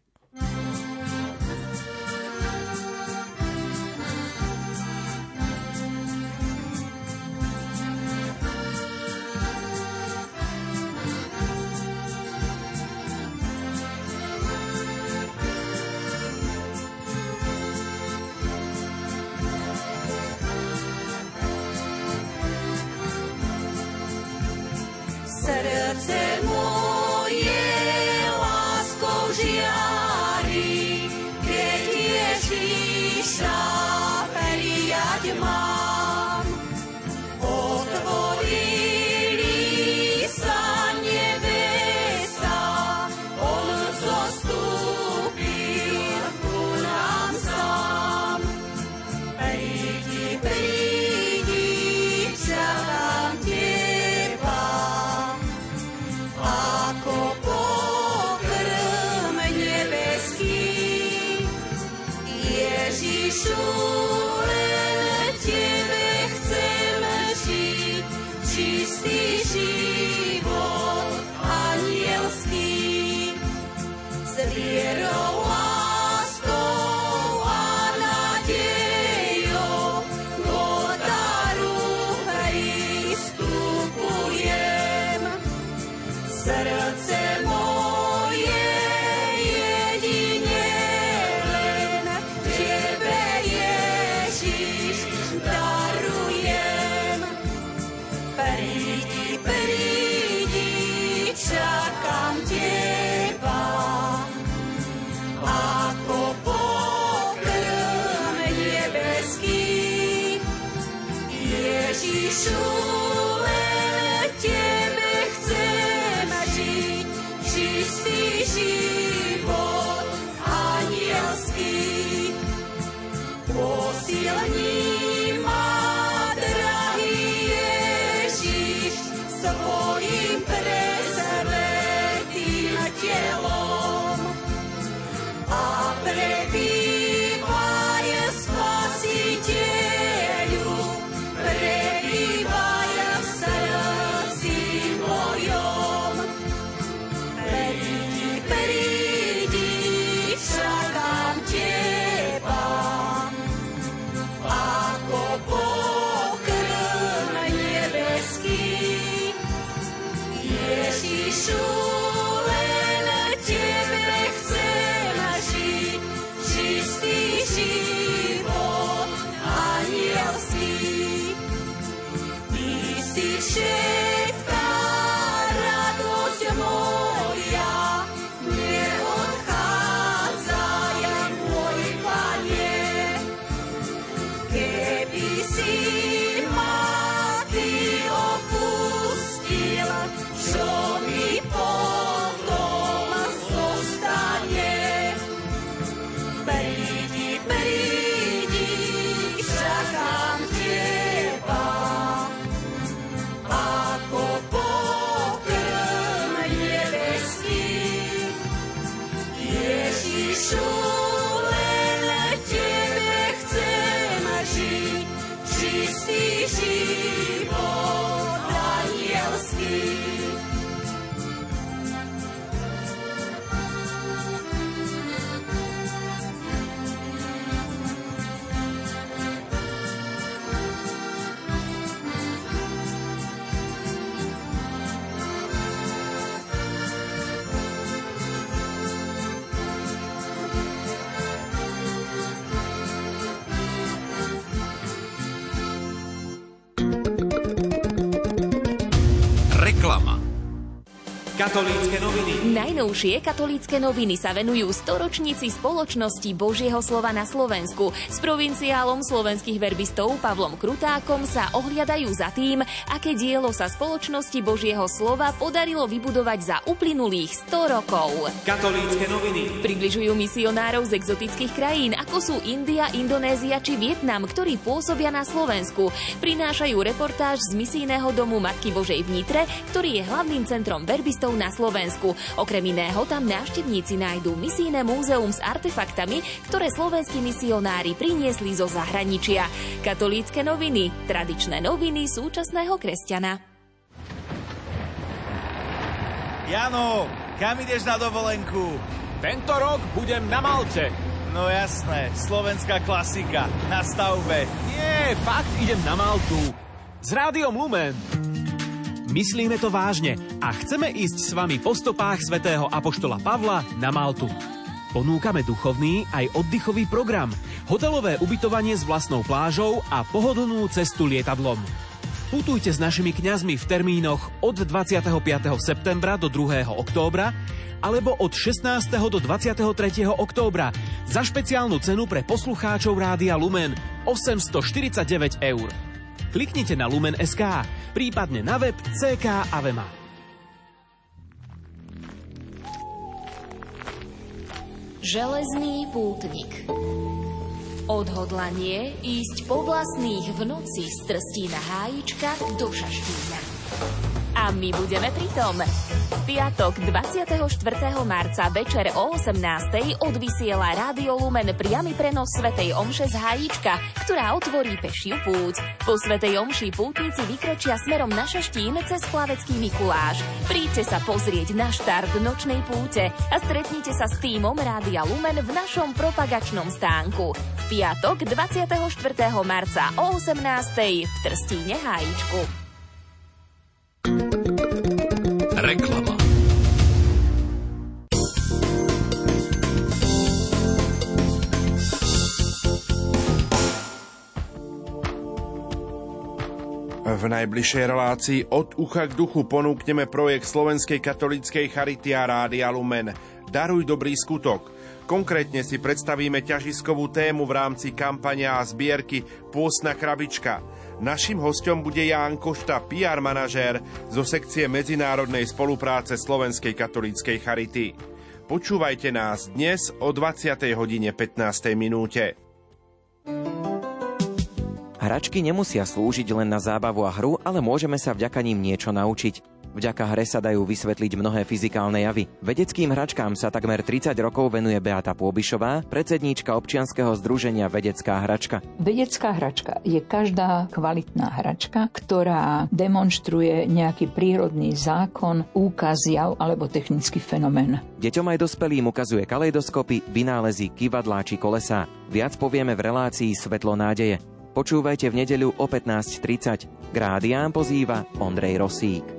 Katolícke noviny. Najnovšie katolícke noviny sa venujú storočnici spoločnosti Božieho slova na Slovensku. S provinciálom slovenských verbistov Pavlom Krutákom sa ohliadajú za tým, aké dielo sa spoločnosti Božieho slova podarilo vybudovať za uplynulých 100 rokov. Katolícke noviny. Približujú misionárov z exotických krajín, ako sú India, Indonézia či Vietnam, ktorí pôsobia na Slovensku. Prinášajú reportáž z misijného domu Matky Božej v Nitre, ktorý je hlavným centrom verbistov na Slovensku. Okrem iného tam návštevníci nájdú misijné múzeum s artefaktami, ktoré slovenskí misionári priniesli zo zahraničia. Katolícke noviny, tradičné noviny súčasného kresťana. Jano, kam ideš na dovolenku? Tento rok budem na Malte. No jasné, slovenská klasika, na stavbe. Nie, fakt idem na Maltu. S rádiom Lumen. Myslíme to vážne a chceme ísť s vami po stopách svätého Apoštola Pavla na Maltu. Ponúkame duchovný aj oddychový program, hotelové ubytovanie s vlastnou plážou a pohodlnú cestu lietadlom. Putujte s našimi kňazmi v termínoch od 25. septembra do 2. októbra alebo od 16. do 23. októbra za špeciálnu cenu pre poslucháčov Rádia Lumen 849 eur. Kliknite na Lumen.sk, prípadne na web CK Avema. Železný pútnik Odhodlanie ísť po vlastných v noci z Trstína Hájička do Šaštína. A my budeme pritom. Piatok 24. marca večer o 18. odvysiela Rádio Lumen priamy prenos Svetej Omše z Hájička, ktorá otvorí pešiu púť. Po Svetej Omši pútnici vykročia smerom na Šaštín cez Plavecký Mikuláš. Príďte sa pozrieť na štart nočnej púte a stretnite sa s týmom Rádia Lumen v našom propagačnom stánku. Piatok 24. marca o 18. v Trstíne Hájičku. Reklama. V najbližšej relácii od ucha k duchu ponúkneme projekt Slovenskej katolíckej Charity a Rádia Lumen Daruj dobrý skutok. Konkrétne si predstavíme ťažiskovú tému v rámci kampania a zbierky Pôstna krabička – Naším hostom bude Ján Košta, PR manažér zo sekcie medzinárodnej spolupráce Slovenskej katolíckej charity. Počúvajte nás dnes o 20. hodine 15. minúte. Hračky nemusia slúžiť len na zábavu a hru, ale môžeme sa vďaka ním niečo naučiť. Vďaka hre sa dajú vysvetliť mnohé fyzikálne javy. Vedeckým hračkám sa takmer 30 rokov venuje Beata Pôbišová, predsedníčka občianskeho združenia Vedecká hračka. Vedecká hračka je každá kvalitná hračka, ktorá demonstruje nejaký prírodný zákon, úkaz, jav alebo technický fenomén. Deťom aj dospelým ukazuje kaleidoskopy, vynálezy, kivadlá či kolesá. Viac povieme v relácii Svetlo nádeje. Počúvajte v nedeľu o 15.30. Grádián pozýva Ondrej Rosík.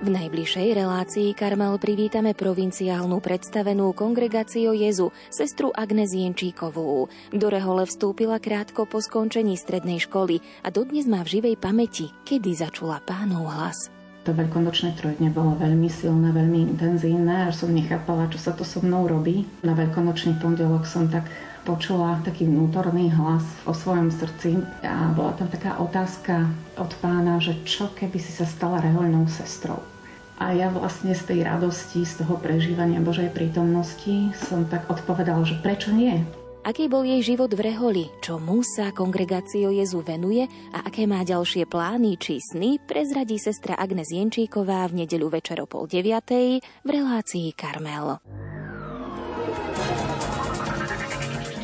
V najbližšej relácii Karmel privítame provinciálnu predstavenú kongregáciu Jezu, sestru Agnes Jenčíkovú. Do rehole vstúpila krátko po skončení strednej školy a dodnes má v živej pamäti, kedy začula pánov hlas. To veľkonočné trojdne bolo veľmi silné, veľmi intenzívne, až som nechápala, čo sa to so mnou robí. Na veľkonočný pondelok som tak počula taký vnútorný hlas o svojom srdci a bola tam taká otázka od pána, že čo keby si sa stala rehoľnou sestrou. A ja vlastne z tej radosti, z toho prežívania Božej prítomnosti som tak odpovedal, že prečo nie? Aký bol jej život v Reholi, čomu sa kongregácio Jezu venuje a aké má ďalšie plány či sny, prezradí sestra Agnes Jenčíková v nedeľu večer o pol deviatej v relácii Karmel.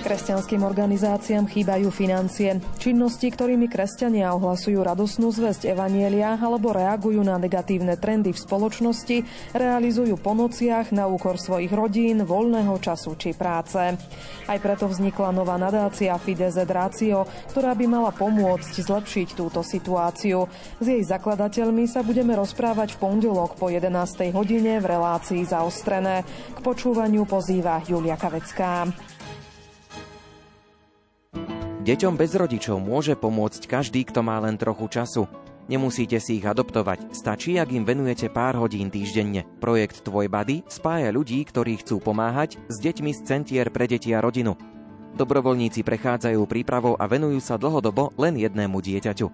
Kresťanským organizáciám chýbajú financie. Činnosti, ktorými kresťania ohlasujú radosnú zväzť Evanielia alebo reagujú na negatívne trendy v spoločnosti, realizujú po nociach na úkor svojich rodín, voľného času či práce. Aj preto vznikla nová nadácia Fides et Ratio, ktorá by mala pomôcť zlepšiť túto situáciu. S jej zakladateľmi sa budeme rozprávať v pondelok po 11. hodine v relácii zaostrené. K počúvaniu pozýva Julia Kavecká. Deťom bez rodičov môže pomôcť každý, kto má len trochu času. Nemusíte si ich adoptovať, stačí, ak im venujete pár hodín týždenne. Projekt Tvoj Buddy spája ľudí, ktorí chcú pomáhať s deťmi z centier pre deti a rodinu. Dobrovoľníci prechádzajú prípravou a venujú sa dlhodobo len jednému dieťaťu.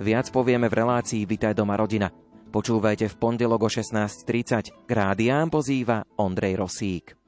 Viac povieme v relácii Vitaj doma rodina. Počúvajte v pondelok o 16.30. K rádiám pozýva Ondrej Rosík.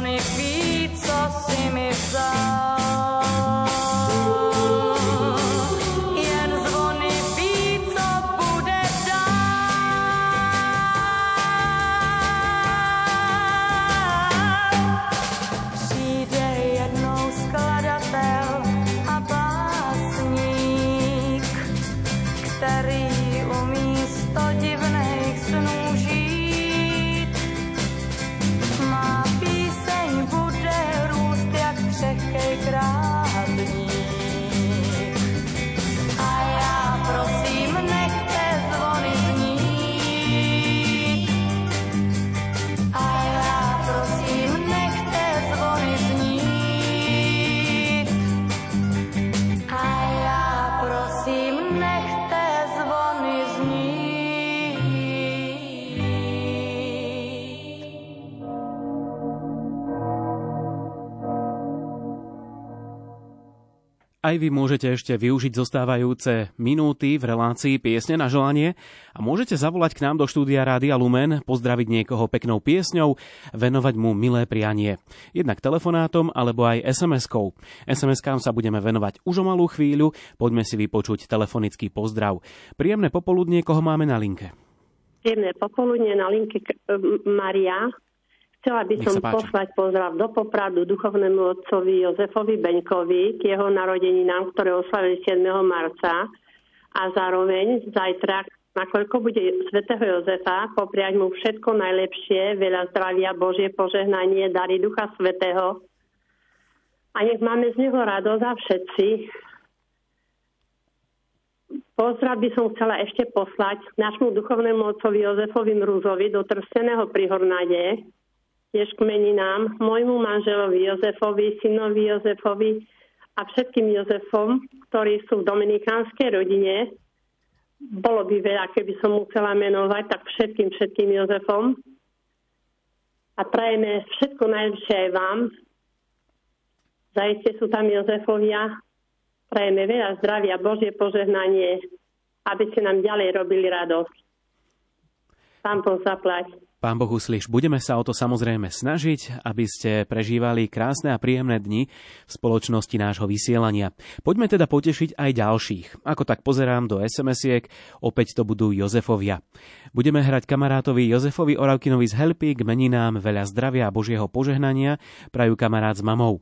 sonic beat. Aj vy môžete ešte využiť zostávajúce minúty v relácii piesne na želanie a môžete zavolať k nám do štúdia Rádia Lumen, pozdraviť niekoho peknou piesňou, venovať mu milé prianie. Jednak telefonátom alebo aj SMS-kou. SMS-kám sa budeme venovať už o malú chvíľu, poďme si vypočuť telefonický pozdrav. Príjemné popoludnie, koho máme na linke? Príjemné popoludne na linke Maria Chcela by som poslať pozdrav do Popradu duchovnému otcovi Jozefovi Beňkovi k jeho narodeninám, ktoré oslavili 7. marca a zároveň zajtra, nakoľko bude svätého Jozefa, popriať mu všetko najlepšie, veľa zdravia, Božie požehnanie, dary Ducha Svetého a nech máme z neho radosť a všetci. Pozdrav by som chcela ešte poslať našmu duchovnému otcovi Jozefovi Mrúzovi do Trsteného pri Hornade, tiež k meninám, môjmu manželovi Jozefovi, synovi Jozefovi a všetkým Jozefom, ktorí sú v dominikánskej rodine. Bolo by veľa, keby som mu chcela menovať, tak všetkým, všetkým Jozefom. A prajeme všetko najlepšie aj vám, Zajiste sú tam Jozefovia. Prajeme veľa zdravia, Božie požehnanie, aby ste nám ďalej robili radosť. Pán Boh zaplať. Pán Boh uslíš, budeme sa o to samozrejme snažiť, aby ste prežívali krásne a príjemné dni v spoločnosti nášho vysielania. Poďme teda potešiť aj ďalších. Ako tak pozerám do SMS-iek, opäť to budú Jozefovia. Budeme hrať kamarátovi Jozefovi Oravkinovi z Helpy k meninám veľa zdravia a Božieho požehnania, prajú kamarát s mamou.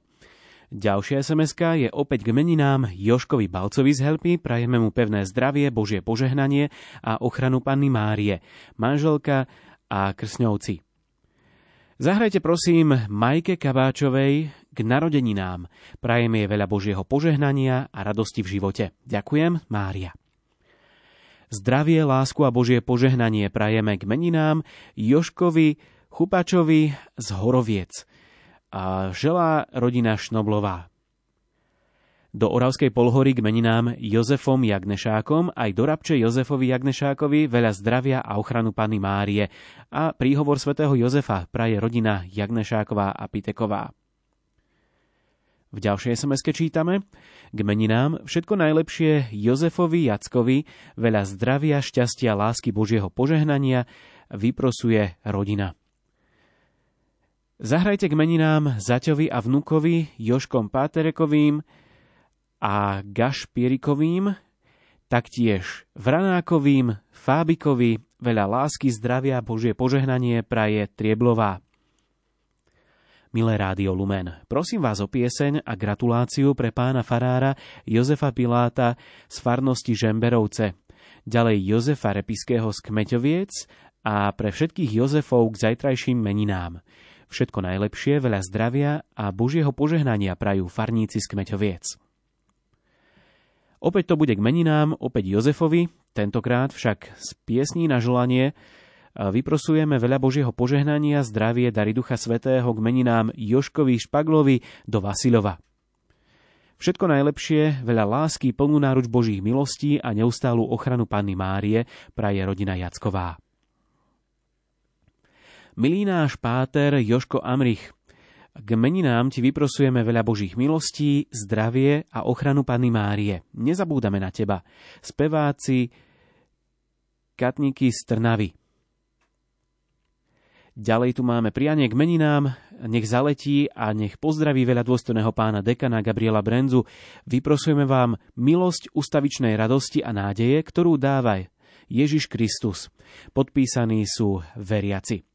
Ďalšia sms je opäť k meninám Joškovi Balcovi z Helpy. Prajeme mu pevné zdravie, Božie požehnanie a ochranu Panny Márie, manželka a krsňovci. Zahrajte prosím Majke Kabáčovej k narodeninám. Prajeme jej veľa Božieho požehnania a radosti v živote. Ďakujem, Mária. Zdravie, lásku a Božie požehnanie prajeme k meninám Joškovi Chupačovi z Horoviec a želá rodina Šnoblová. Do Oravskej polhory k meninám Jozefom Jagnešákom aj do Rabče Jozefovi Jagnešákovi veľa zdravia a ochranu Pany Márie a príhovor svätého Jozefa praje rodina Jagnešáková a Piteková. V ďalšej sms čítame K meninám všetko najlepšie Jozefovi Jackovi, veľa zdravia, šťastia, lásky Božieho požehnania vyprosuje rodina. Zahrajte k meninám Zaťovi a vnukovi Joškom Páterekovým a Gašpierikovým, taktiež Vranákovým, Fábikovi, veľa lásky, zdravia, Božie požehnanie praje Trieblová. Milé Rádio Lumen, prosím vás o pieseň a gratuláciu pre pána farára Jozefa Piláta z farnosti Žemberovce, ďalej Jozefa Repiského z Kmeťoviec a pre všetkých Jozefov k zajtrajším meninám. Všetko najlepšie, veľa zdravia a Božieho požehnania prajú farníci z Kmeťoviec. Opäť to bude k meninám, opäť Jozefovi, tentokrát však z piesní na želanie vyprosujeme veľa Božieho požehnania, zdravie, dary Ducha Svetého k meninám Joškovi Špaglovi do Vasilova. Všetko najlepšie, veľa lásky, plnú náruč Božích milostí a neustálu ochranu Panny Márie praje rodina Jacková. Milý náš páter Joško Amrich, k meninám ti vyprosujeme veľa Božích milostí, zdravie a ochranu Panny Márie. Nezabúdame na teba. Speváci Katníky z Trnavy. Ďalej tu máme prianie k meninám, nech zaletí a nech pozdraví veľa dôstojného pána dekana Gabriela Brenzu. Vyprosujeme vám milosť ustavičnej radosti a nádeje, ktorú dáva Ježiš Kristus. Podpísaní sú veriaci.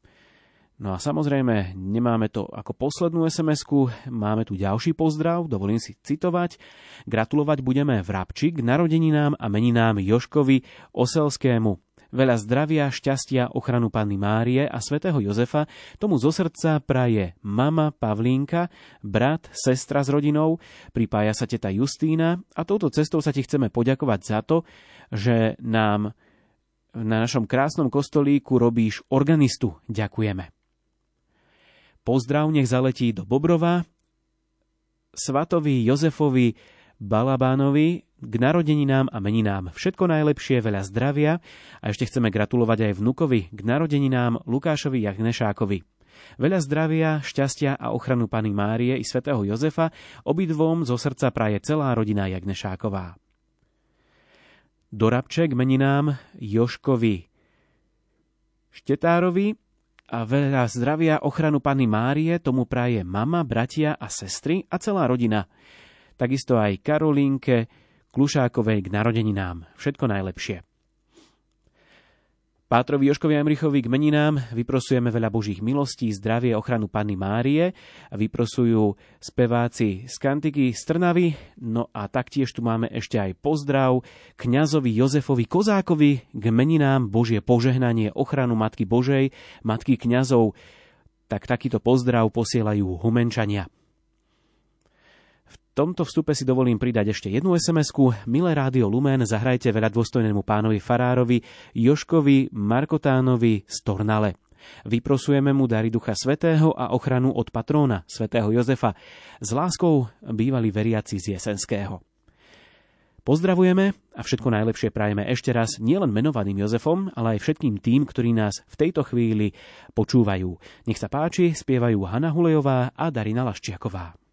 No a samozrejme, nemáme to ako poslednú sms máme tu ďalší pozdrav, dovolím si citovať. Gratulovať budeme v Rabči k narodeninám a meninám Joškovi Oselskému. Veľa zdravia, šťastia, ochranu Panny Márie a svätého Jozefa tomu zo srdca praje mama Pavlínka, brat, sestra s rodinou, pripája sa teta Justína a touto cestou sa ti chceme poďakovať za to, že nám na našom krásnom kostolíku robíš organistu. Ďakujeme. Pozdrav nech zaletí do Bobrova, Svatovi Jozefovi Balabánovi k narodeninám a meninám. Všetko najlepšie, veľa zdravia a ešte chceme gratulovať aj vnukovi k narodeninám Lukášovi Jagnešákovi. Veľa zdravia, šťastia a ochranu Pany Márie i svätého Jozefa obidvom zo srdca praje celá rodina Jagnešáková. Do Rabče k meninám Joškovi Štetárovi a veľa zdravia ochranu Panny Márie tomu praje mama, bratia a sestry a celá rodina. Takisto aj Karolínke Klušákovej k narodeninám. Všetko najlepšie. Pátrovi Joškovi Emrichovi k meninám vyprosujeme veľa Božích milostí, zdravie, ochranu Panny Márie a vyprosujú speváci z Kantiky z Trnavy. No a taktiež tu máme ešte aj pozdrav kňazovi Jozefovi Kozákovi k meninám Božie požehnanie, ochranu Matky Božej, Matky kňazov. Tak takýto pozdrav posielajú Humenčania. Tomto vstupe si dovolím pridať ešte jednu sms Milé rádio Lumen, zahrajte veľa dôstojnému pánovi Farárovi, Joškovi Markotánovi z Tornale. Vyprosujeme mu dary Ducha Svetého a ochranu od patróna svätého Jozefa. S láskou bývali veriaci z Jesenského. Pozdravujeme a všetko najlepšie prajeme ešte raz nielen menovaným Jozefom, ale aj všetkým tým, ktorí nás v tejto chvíli počúvajú. Nech sa páči, spievajú Hanna Hulejová a Darina Laščiaková.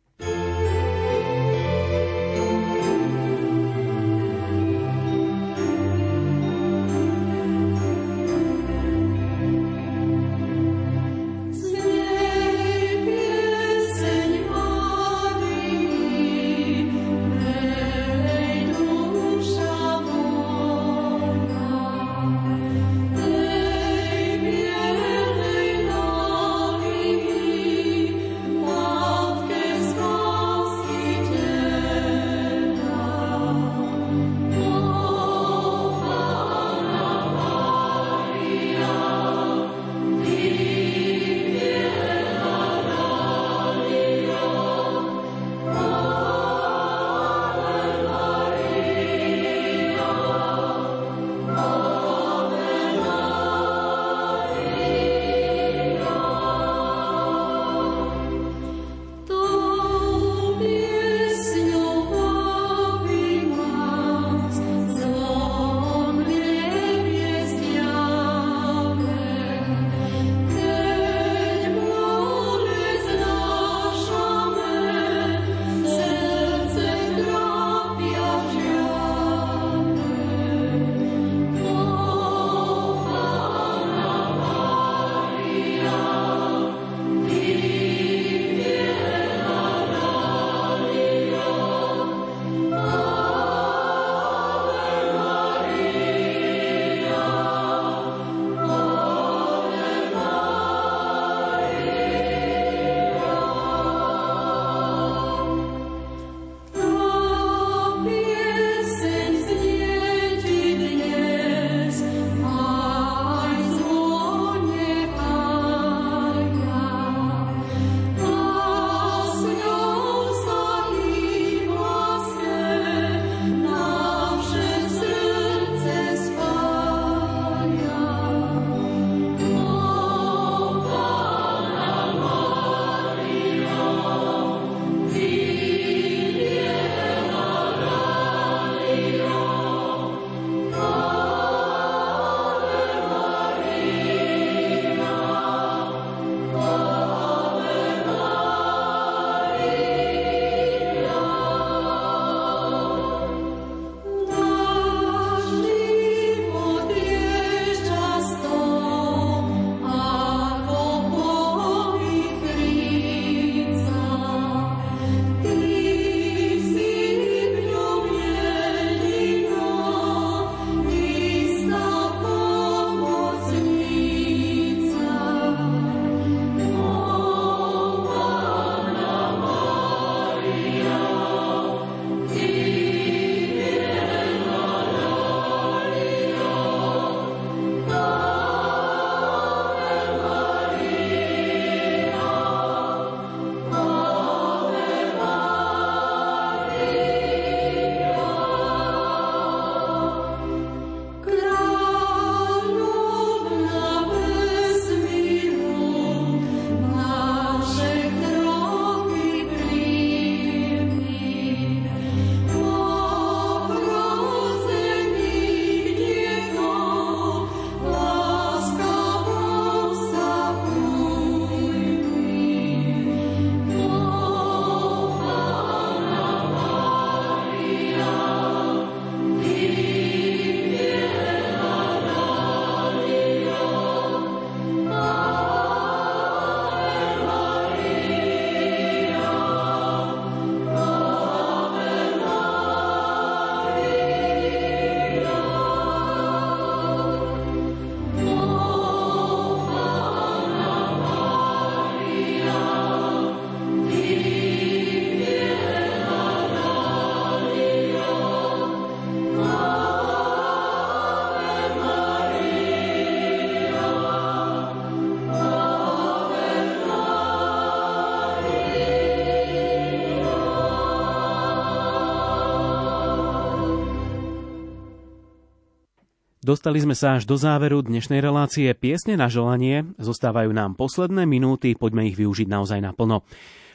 Dostali sme sa až do záveru dnešnej relácie Piesne na želanie. Zostávajú nám posledné minúty, poďme ich využiť naozaj naplno.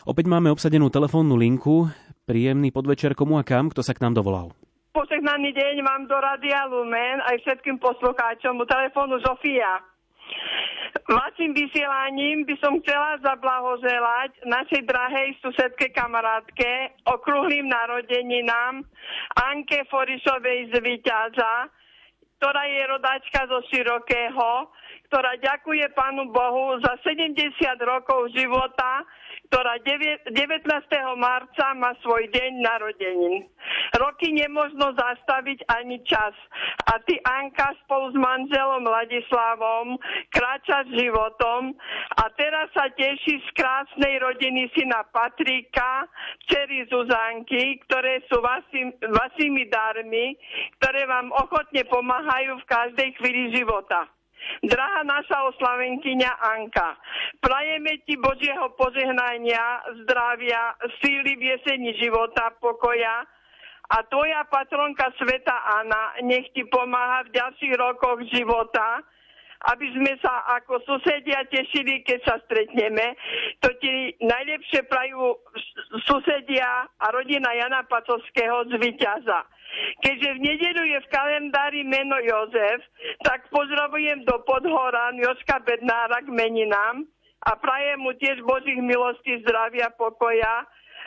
Opäť máme obsadenú telefónnu linku. Príjemný podvečer komu a kam, kto sa k nám dovolal. Požehnaný deň mám do Radia Lumen aj všetkým poslucháčom. U telefónu Zofia. Vašim vysielaním by som chcela zablahoželať našej drahej susedke kamarátke okrúhlým narodeninám Anke Forišovej z Vyťaza, ktorá je rodačka zo Širokého, ktorá ďakuje Pánu Bohu za 70 rokov života, ktorá 19. marca má svoj deň narodenín. Roky nemožno zastaviť ani čas. A ty, Anka, spolu s manželom Ladislavom kráčaš životom a teraz sa teší z krásnej rodiny syna Patrika, dcery Zuzanky, ktoré sú vašim, vašimi darmi, ktoré vám ochotne pomáhajú v každej chvíli života. Drahá naša oslavenkyňa Anka, prajeme ti Božieho požehnania, zdravia, síly v jeseni života, pokoja. A tvoja patronka Sveta Anna nech ti pomáha v ďalších rokoch života, aby sme sa ako susedia tešili, keď sa stretneme. To ti najlepšie prajú susedia a rodina Jana Pacovského z Vyťaza. Keďže v nedelu je v kalendári meno Jozef, tak pozdravujem do Podhoran Joška Bednára k meninám a prajem mu tiež Božích milostí, zdravia, pokoja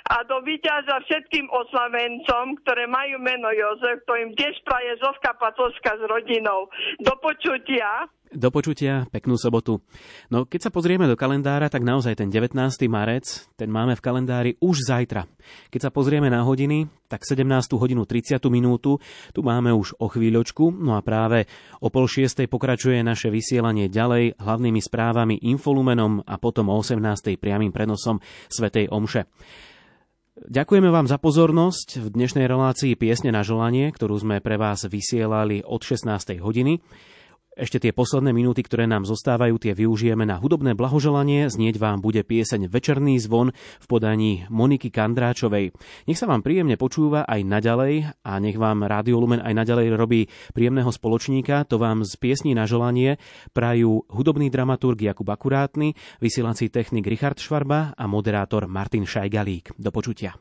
a do víťaza všetkým oslavencom, ktoré majú meno Jozef, to im tiež praje Zovka Pacovská s rodinou. Do počutia. Do počutia, peknú sobotu. No keď sa pozrieme do kalendára, tak naozaj ten 19. marec, ten máme v kalendári už zajtra. Keď sa pozrieme na hodiny, tak 17. hodinu 30 minútu, tu máme už o chvíľočku, no a práve o pol šiestej pokračuje naše vysielanie ďalej hlavnými správami Infolumenom a potom o 18. priamým prenosom Svetej Omše. Ďakujeme vám za pozornosť v dnešnej relácii Piesne na želanie, ktorú sme pre vás vysielali od 16. hodiny. Ešte tie posledné minúty, ktoré nám zostávajú, tie využijeme na hudobné blahoželanie. Znieť vám bude pieseň Večerný zvon v podaní Moniky Kandráčovej. Nech sa vám príjemne počúva aj naďalej a nech vám Rádio Lumen aj naďalej robí príjemného spoločníka. To vám z piesní na želanie prajú hudobný dramaturg Jakub Akurátny, vysielací technik Richard Švarba a moderátor Martin Šajgalík. Do počutia.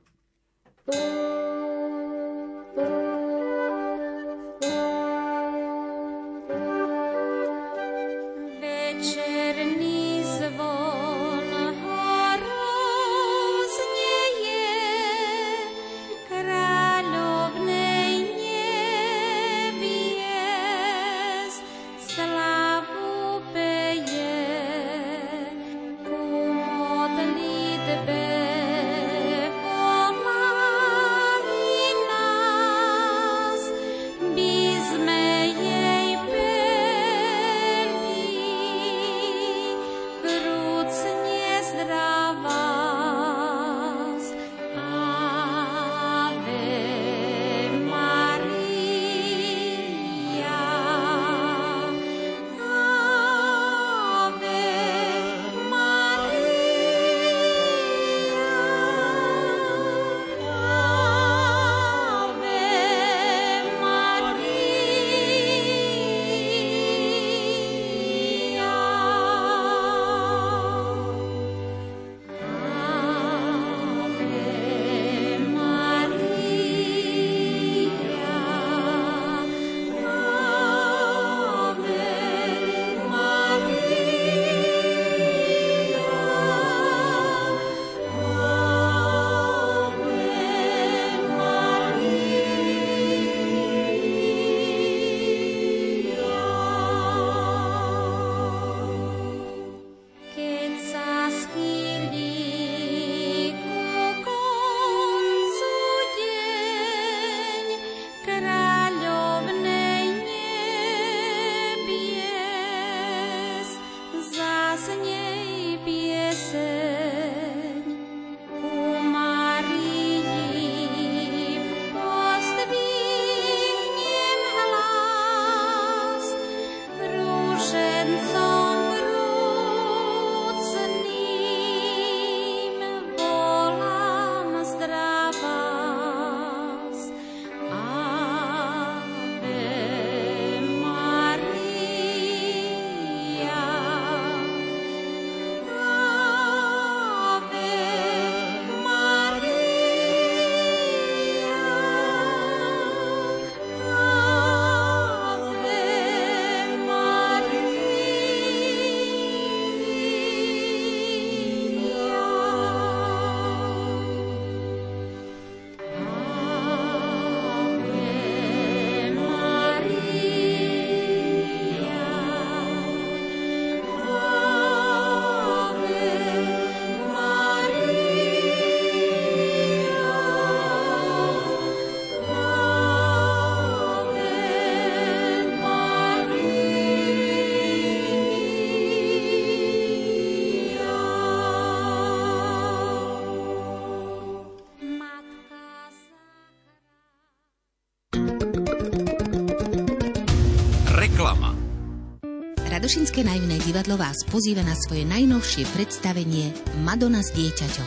Tršinské naivné divadlo vás pozýva na svoje najnovšie predstavenie Madonna s dieťaťom.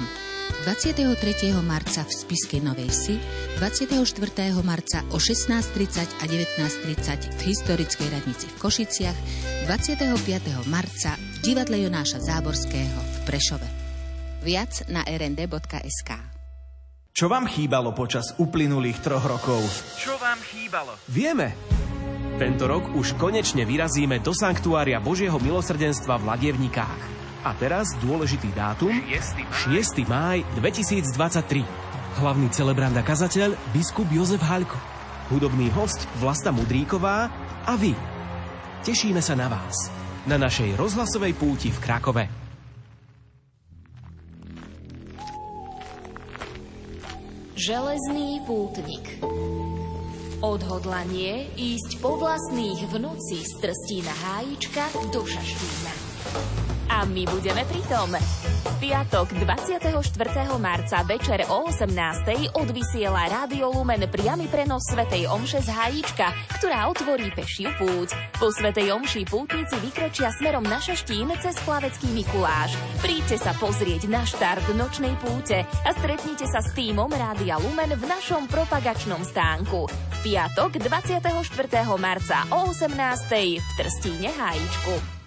23. marca v Spiskej Novej Si, 24. marca o 16.30 a 19.30 v historickej radnici v Košiciach, 25. marca v divadle Jonáša Záborského v Prešove. Viac na rnd.sk Čo vám chýbalo počas uplynulých troch rokov? Čo vám chýbalo? Vieme! Tento rok už konečne vyrazíme do Sanktuária Božieho milosrdenstva v Ladievnikách. A teraz dôležitý dátum 6. máj 2023. Hlavný celebrant a kazateľ biskup Jozef Haľko. Hudobný host Vlasta Mudríková a vy. Tešíme sa na vás. Na našej rozhlasovej púti v Krakove. Železný pútnik Odhodlanie ísť po vlastných v noci z Trstína Hájička do Šaštína. A my budeme pri tom. Piatok 24. marca večer o 18. odvysiela Rádio Lumen priamy prenos Svetej Omše z Hájička, ktorá otvorí pešiu púť. Po Svetej Omši pútnici vykročia smerom na Šaštín cez Plavecký Mikuláš. Príďte sa pozrieť na štart nočnej púte a stretnite sa s týmom Rádia Lumen v našom propagačnom stánku piatok 24. marca o 18. v Trstíne Hájičku.